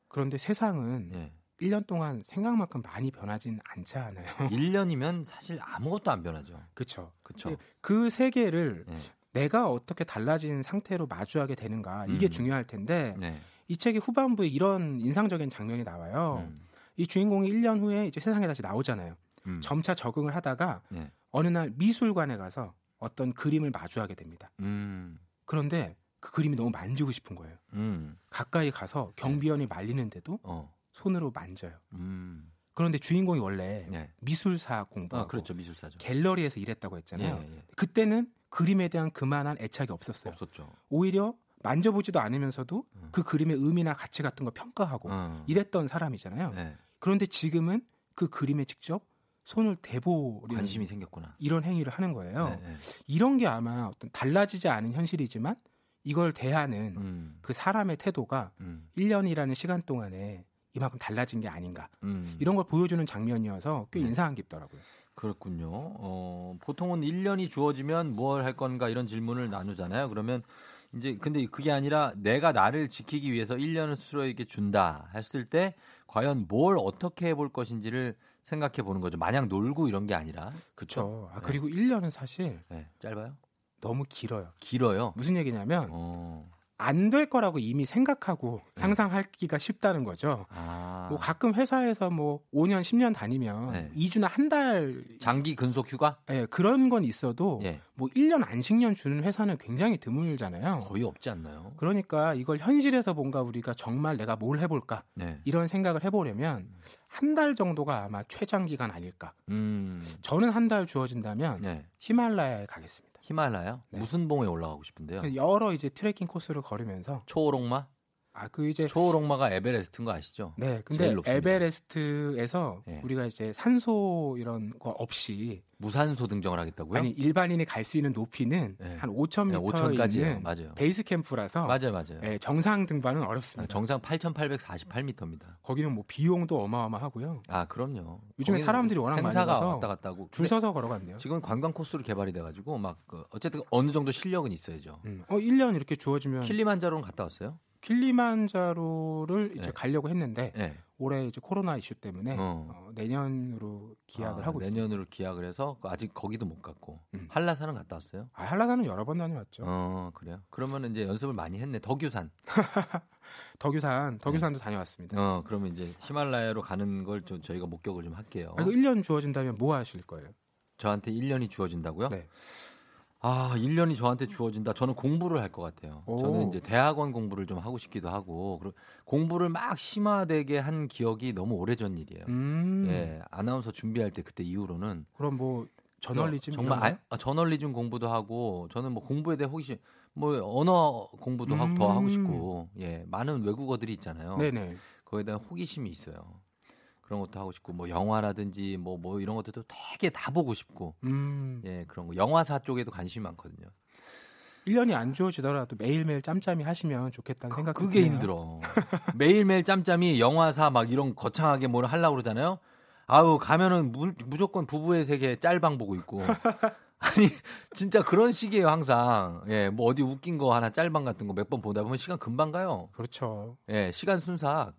그런데 세상은 예. 1년 동안 생각만큼 많이 변하진 않지 않아요. 1년이면 사실 아무것도 안 변하죠. 그렇죠. 그렇죠. 그 세계를 예. 내가 어떻게 달라진 상태로 마주하게 되는가 이게 음. 중요할 텐데 네. 이 책의 후반부에 이런 인상적인 장면이 나와요. 음. 이 주인공이 1년 후에 이제 세상에 다시 나오잖아요. 음. 점차 적응을 하다가 네. 어느 날 미술관에 가서 어떤 그림을 마주하게 됩니다. 음. 그런데 그 그림이 너무 만지고 싶은 거예요. 음. 가까이 가서 경비원이 말리는데도 어. 손으로 만져요. 음. 그런데 주인공이 원래 네. 미술사 공부하고 아, 그렇죠. 미술사죠. 갤러리에서 일했다고 예, 했잖아요. 예. 그때는 그림에 대한 그만한 애착이 없었어요. 없었죠. 오히려 만져보지도 않으면서도 음. 그 그림의 의미나 가치 같은 거 평가하고 어. 이랬던 사람이잖아요. 네. 그런데 지금은 그 그림에 직접 손을 대보려는 관심이 생겼구나. 이런 행위를 하는 거예요. 네, 네. 이런 게 아마 어떤 달라지지 않은 현실이지만 이걸 대하는 음. 그 사람의 태도가 음. 1년이라는 시간 동안에 이만큼 달라진 게 아닌가. 음. 이런 걸 보여주는 장면이어서 꽤 네. 인상 깊더라고요. 그렇군요. 어, 보통은 1년이 주어지면 뭘 할 건가 이런 질문을 나누잖아요. 그러면 이제 근데 그게 아니라 내가 나를 지키기 위해서 1년을 스스로에게 준다 했을 때 과연 뭘 어떻게 해볼 것인지를 생각해 보는 거죠. 마냥 놀고 이런 게 아니라. 그렇죠. 아, 네. 그리고 1년은 사실 네, 짧아요? 너무 길어요. 길어요. 무슨 얘기냐면 어. 안 될 거라고 이미 생각하고 상상하기가 쉽다는 거죠. 네. 아. 뭐 가끔 회사에서 뭐 5년, 10년 다니면 네. 2주나 한 달 장기 근속 휴가? 예, 그런 건 있어도 예. 뭐 1년 안식년 주는 회사는 굉장히 드물잖아요. 거의 없지 않나요? 그러니까 이걸 현실에서 뭔가 우리가 정말 내가 뭘 해볼까 네. 이런 생각을 해보려면 한 달 정도가 아마 최장 기간 아닐까. 음. 저는 한 달 주어진다면 네. 히말라야에 가겠습니다. 히말라야? 네. 무슨 봉에 올라가고 싶은데요? 여러 이제 트레킹 코스를 걸으면서 초모랑마? 아 그 이제 초모랑마가 에베레스트인 거 아시죠? 네, 근데. 에베레스트에서 예. 우리가 이제 산소 이런 거 없이 무산소 등정을 하겠다고요? 아니 일반인이 갈 수 있는 높이는 네. 한 5,000m에 네, 5,000까지예요. 있는 맞아요. 베이스 캠프라서 맞아요, 맞아요. 예, 정상 등반은 아, 어렵습니다. 정상 8,848m입니다. 거기는 뭐 비용도 어마어마하고요. 아, 그럼요. 요즘에 사람들이 워낙 많이 가서 왔다 갔다 하고. 줄 서서 걸어간대요. 지금 관광 코스로 개발이 돼 가지고 막 그, 어쨌든 어느 정도 실력은 있어야죠. 음. 어, 1년 이렇게 주어지면 킬리만자로는 갔다 왔어요? 킬리만자로를 이제 네. 가려고 했는데 네. 올해 이제 코로나 이슈 때문에 어. 어, 내년으로 기약을 아, 하고 있습니다. 내년으로 기약을 해서 아직 거기도 못 갔고 음. 한라산은 갔다 왔어요? 아, 한라산은 여러 번 다녀왔죠. 어 그래요. 그러면 이제 연습을 많이 했네. 덕유산. 덕유산, 덕유산도 다녀왔습니다. 어 그러면 이제 히말라야로 가는 걸 좀 저희가 목격을 좀 할게요. 아, 이거 1년 주어진다면 뭐 하실 거예요? 저한테 1년이 주어진다고요? 네. 아, 1년이 저한테 주어진다. 저는 공부를 할 것 같아요. 오. 저는 이제 대학원 공부를 좀 하고 싶기도 하고, 그리고 공부를 막 심화되게 한 기억이 너무 오래전 일이에요. 음. 예, 아나운서 준비할 때 그때 이후로는 그럼 뭐 저널리즘 정말 아, 아, 저널리즘 공부도 하고 저는 뭐 공부에 대해 호기심 뭐 언어 공부도 하- 더 하고 음. 싶고 예 많은 외국어들이 있잖아요. 거? 네네. 거기에 대한 호기심이 있어요. 그런 것도 하고 싶고 뭐 영화라든지 뭐뭐 이런 것들도 되게 다 보고 싶고 음. 예 그런 거 영화사 쪽에도 관심이 많거든요. 1년이 안 주어지더라도 매일매일 짬짬이 하시면 좋겠다는 생각 그게 힘들어. 매일매일 짬짬이 영화사 막 이런 거창하게 뭘 하려고 그러잖아요. 아우 가면은 무, 무조건 부부의 세계 짤방 보고 있고. 아니 진짜 그런 식이에요 항상. 예, 뭐 어디 웃긴 거 하나 짤방 같은 거 몇 번 보다 보면 시간 금방 가요. 그렇죠. 예, 시간 순삭.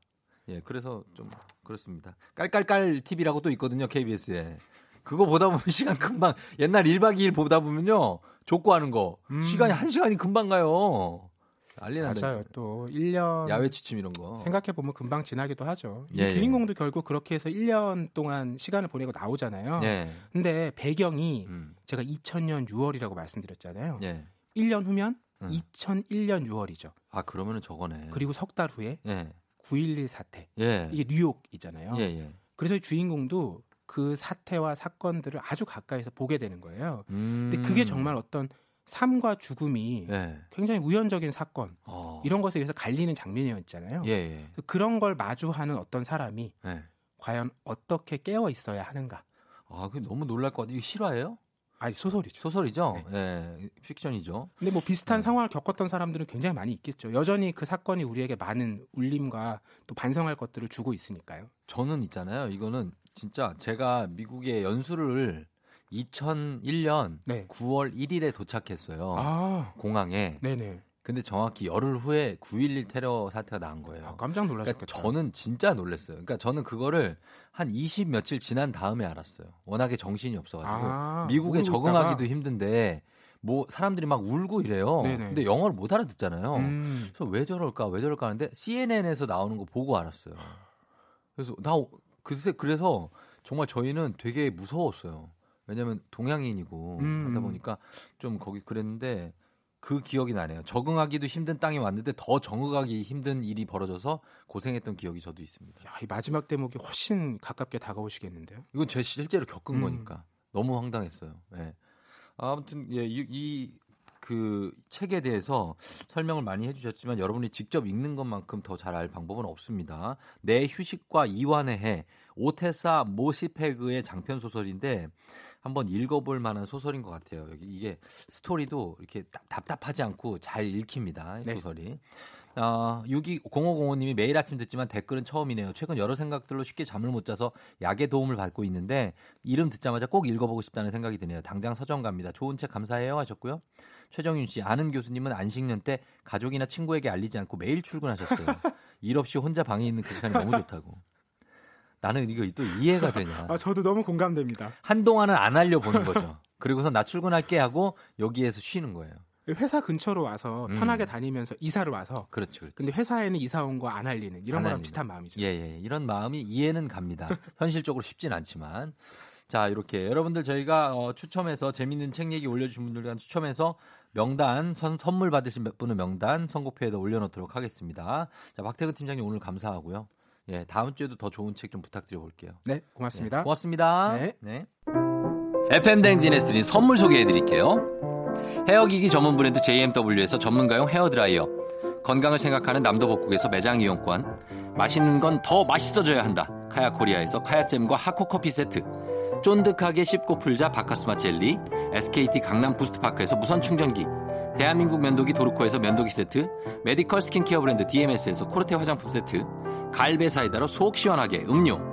예, 그래서 좀 그렇습니다. 깔깔깔 TV라고 또 있거든요 KBS에. 그거 보다 보면 시간 금방 옛날 1박 2일 보다 보면요 족구하는 거 시간이 한 시간이 금방 가요. 난리 나요. 맞아요. 또 1년 야외 취침 이런 거. 생각해 보면 금방 지나기도 하죠. 이 예, 예. 주인공도 결국 그렇게 해서 1년 동안 시간을 보내고 나오잖아요. 예. 근데 배경이 음. 제가 2000년 6월이라고 말씀드렸잖아요. 예. 1년 후면 음. 2001년 6월이죠. 아 그러면은 저거네. 그리고 석 달 후에 예. 9.11 사태. 예. 이게 뉴욕이잖아요. 예, 예. 그래서 주인공도 그 사태와 사건들을 아주 가까이서 보게 되는 거예요. 음. 근데 그게 정말 어떤 삶과 죽음이 예. 굉장히 우연적인 사건 어. 이런 것에 의해서 갈리는 장면이었잖아요. 예, 예. 그런 걸 마주하는 어떤 사람이 예. 과연 어떻게 깨어 있어야 하는가? 아, 그 너무 놀랄 것 같아요. 이거 실화예요? 아니 소설이죠. 소설이죠? 예. 픽션이죠. 근데 뭐 비슷한 네. 상황을 겪었던 사람들은 굉장히 많이 있겠죠. 여전히 그 사건이 우리에게 많은 울림과 또 반성할 것들을 주고 있으니까요. 저는 있잖아요. 이거는 진짜 제가 미국에 연수를 2001년 네. 9월 1일에 도착했어요. 아, 공항에. 네네. 근데 정확히 열흘 후에 9.11 테러 사태가 난 거예요. 아, 깜짝 그러니까 놀라셨겠다. 저는 진짜 놀랐어요. 그러니까 저는 그거를 한 20 며칠 지난 다음에 알았어요. 워낙에 정신이 없어가지고 아, 미국에 적응하기도 있다가? 힘든데 뭐 사람들이 막 울고 이래요. 네네. 근데 영어를 못 알아듣잖아요. 음. 그래서 왜 저럴까 왜 저럴까 하는데 CNN에서 나오는 거 보고 알았어요. 그래서 나 그새 그래서 정말 저희는 되게 무서웠어요. 왜냐면 동양인이고 음. 하다 보니까 좀 거기 그랬는데 그 기억이 나네요. 적응하기도 힘든 땅에 왔는데 더 적응하기 힘든 일이 벌어져서 고생했던 기억이 저도 있습니다. 야, 이 마지막 대목이 훨씬 가깝게 다가오시겠는데요. 이건 제 실제로 겪은 음. 거니까 너무 황당했어요. 예. 아무튼 예, 이 그 책에 대해서 설명을 많이 해주셨지만 여러분이 직접 읽는 것만큼 더 잘 알 방법은 없습니다. 내 휴식과 이완의 해 오테사 모시페그의 장편 소설인데 한번 읽어볼 만한 소설인 것 같아요. 여기 이게 스토리도 이렇게 답- 답답하지 않고 잘 읽힙니다. 이 네. 소설이. 어, 620505님이 매일 아침 듣지만 댓글은 처음이네요. 최근 여러 생각들로 쉽게 잠을 못 자서 약의 도움을 받고 있는데 이름 듣자마자 꼭 읽어보고 싶다는 생각이 드네요. 당장 서점 갑니다. 좋은 책 감사해요 하셨고요. 최정윤 씨 아는 교수님은 안식년 때 가족이나 친구에게 알리지 않고 매일 출근하셨어요. 일 없이 혼자 방에 있는 그 시간이 너무 좋다고. 나는 이거 또 이해가 되냐. 아, 저도 너무 공감됩니다. 한동안은 안 알려보는 거죠. 그리고서 나 출근할게 하고 여기에서 쉬는 거예요. 회사 근처로 와서 음. 편하게 다니면서 이사를 와서 그렇죠. 그렇죠. 근데 회사에는 이사 온 거 안 알리는 이런 안 거랑 알리는. 비슷한 마음이죠. 예, 예. 이런 마음이 이해는 갑니다. 현실적으로 쉽진 않지만. 자, 이렇게 여러분들 저희가 어, 추첨해서 재밌는 책 얘기 올려 주신 분들 간 추첨해서 명단, 선, 선물 받으신 분의 명단 선곡표에다 올려 놓도록 하겠습니다. 자, 박태근 팀장님 오늘 감사하고요. 예, 다음 주에도 더 좋은 책 좀 부탁드려 볼게요. 네, 고맙습니다. 네, 고맙습니다. 네. FM 대행진에서 드린 선물 소개해 드릴게요. 헤어기기 전문 브랜드 JMW에서 전문가용 헤어드라이어. 건강을 생각하는 남도복국에서 매장 이용권. 맛있는 건 더 맛있어져야 한다. 카야코리아에서 카야잼과 하코커피 세트. 쫀득하게 씹고 풀자 박카스맛 젤리. SKT 강남 부스트파크에서 무선 충전기. 대한민국 면도기 도르코에서 면도기 세트. 메디컬 스킨케어 브랜드 DMS에서 코르테 화장품 세트. 갈배 사이다로 속 시원하게 음료.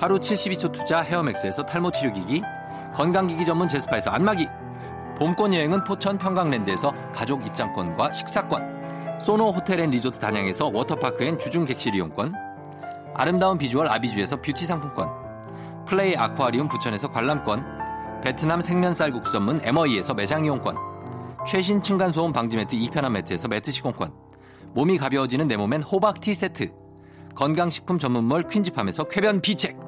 하루 72초 투자 헤어맥스에서 탈모 치료기기, 건강기기 전문 제스파에서 안마기, 봄권 여행은 포천 평강랜드에서 가족 입장권과 식사권, 소노 호텔 앤 리조트 단양에서 워터파크 and 주중 객실 이용권, 아름다운 비주얼 아비주에서 뷰티 상품권, 플레이 아쿠아리움 부천에서 관람권, 베트남 생면쌀 국수 전문 MOE에서 매장 이용권, 최신 층간소음 방지 매트 이편한 매트에서 매트 시공권, 몸이 가벼워지는 내 몸엔 호박티 세트, 건강식품 전문몰 퀸즈팜에서 쾌변 비책,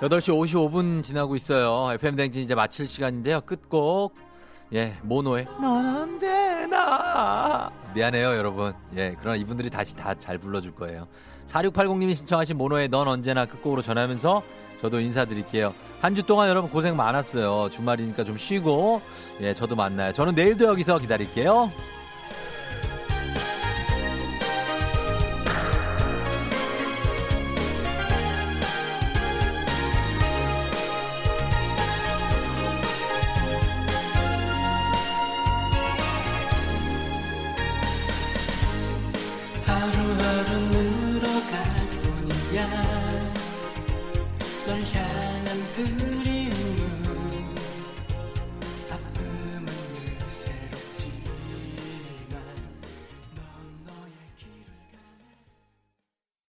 8시 55분 지나고 있어요. FM 댕진 이제 마칠 시간인데요. 끝곡. 예, 모노의 넌 언제나. 미안해요, 여러분. 예, 그러나 이분들이 다시 다 잘 불러줄 거예요. 4680님이 신청하신 모노의 넌 언제나 끝곡으로 전하면서 저도 인사드릴게요. 한 주 동안 여러분 고생 많았어요. 주말이니까 좀 쉬고, 예, 저도 만나요. 저는 내일도 여기서 기다릴게요.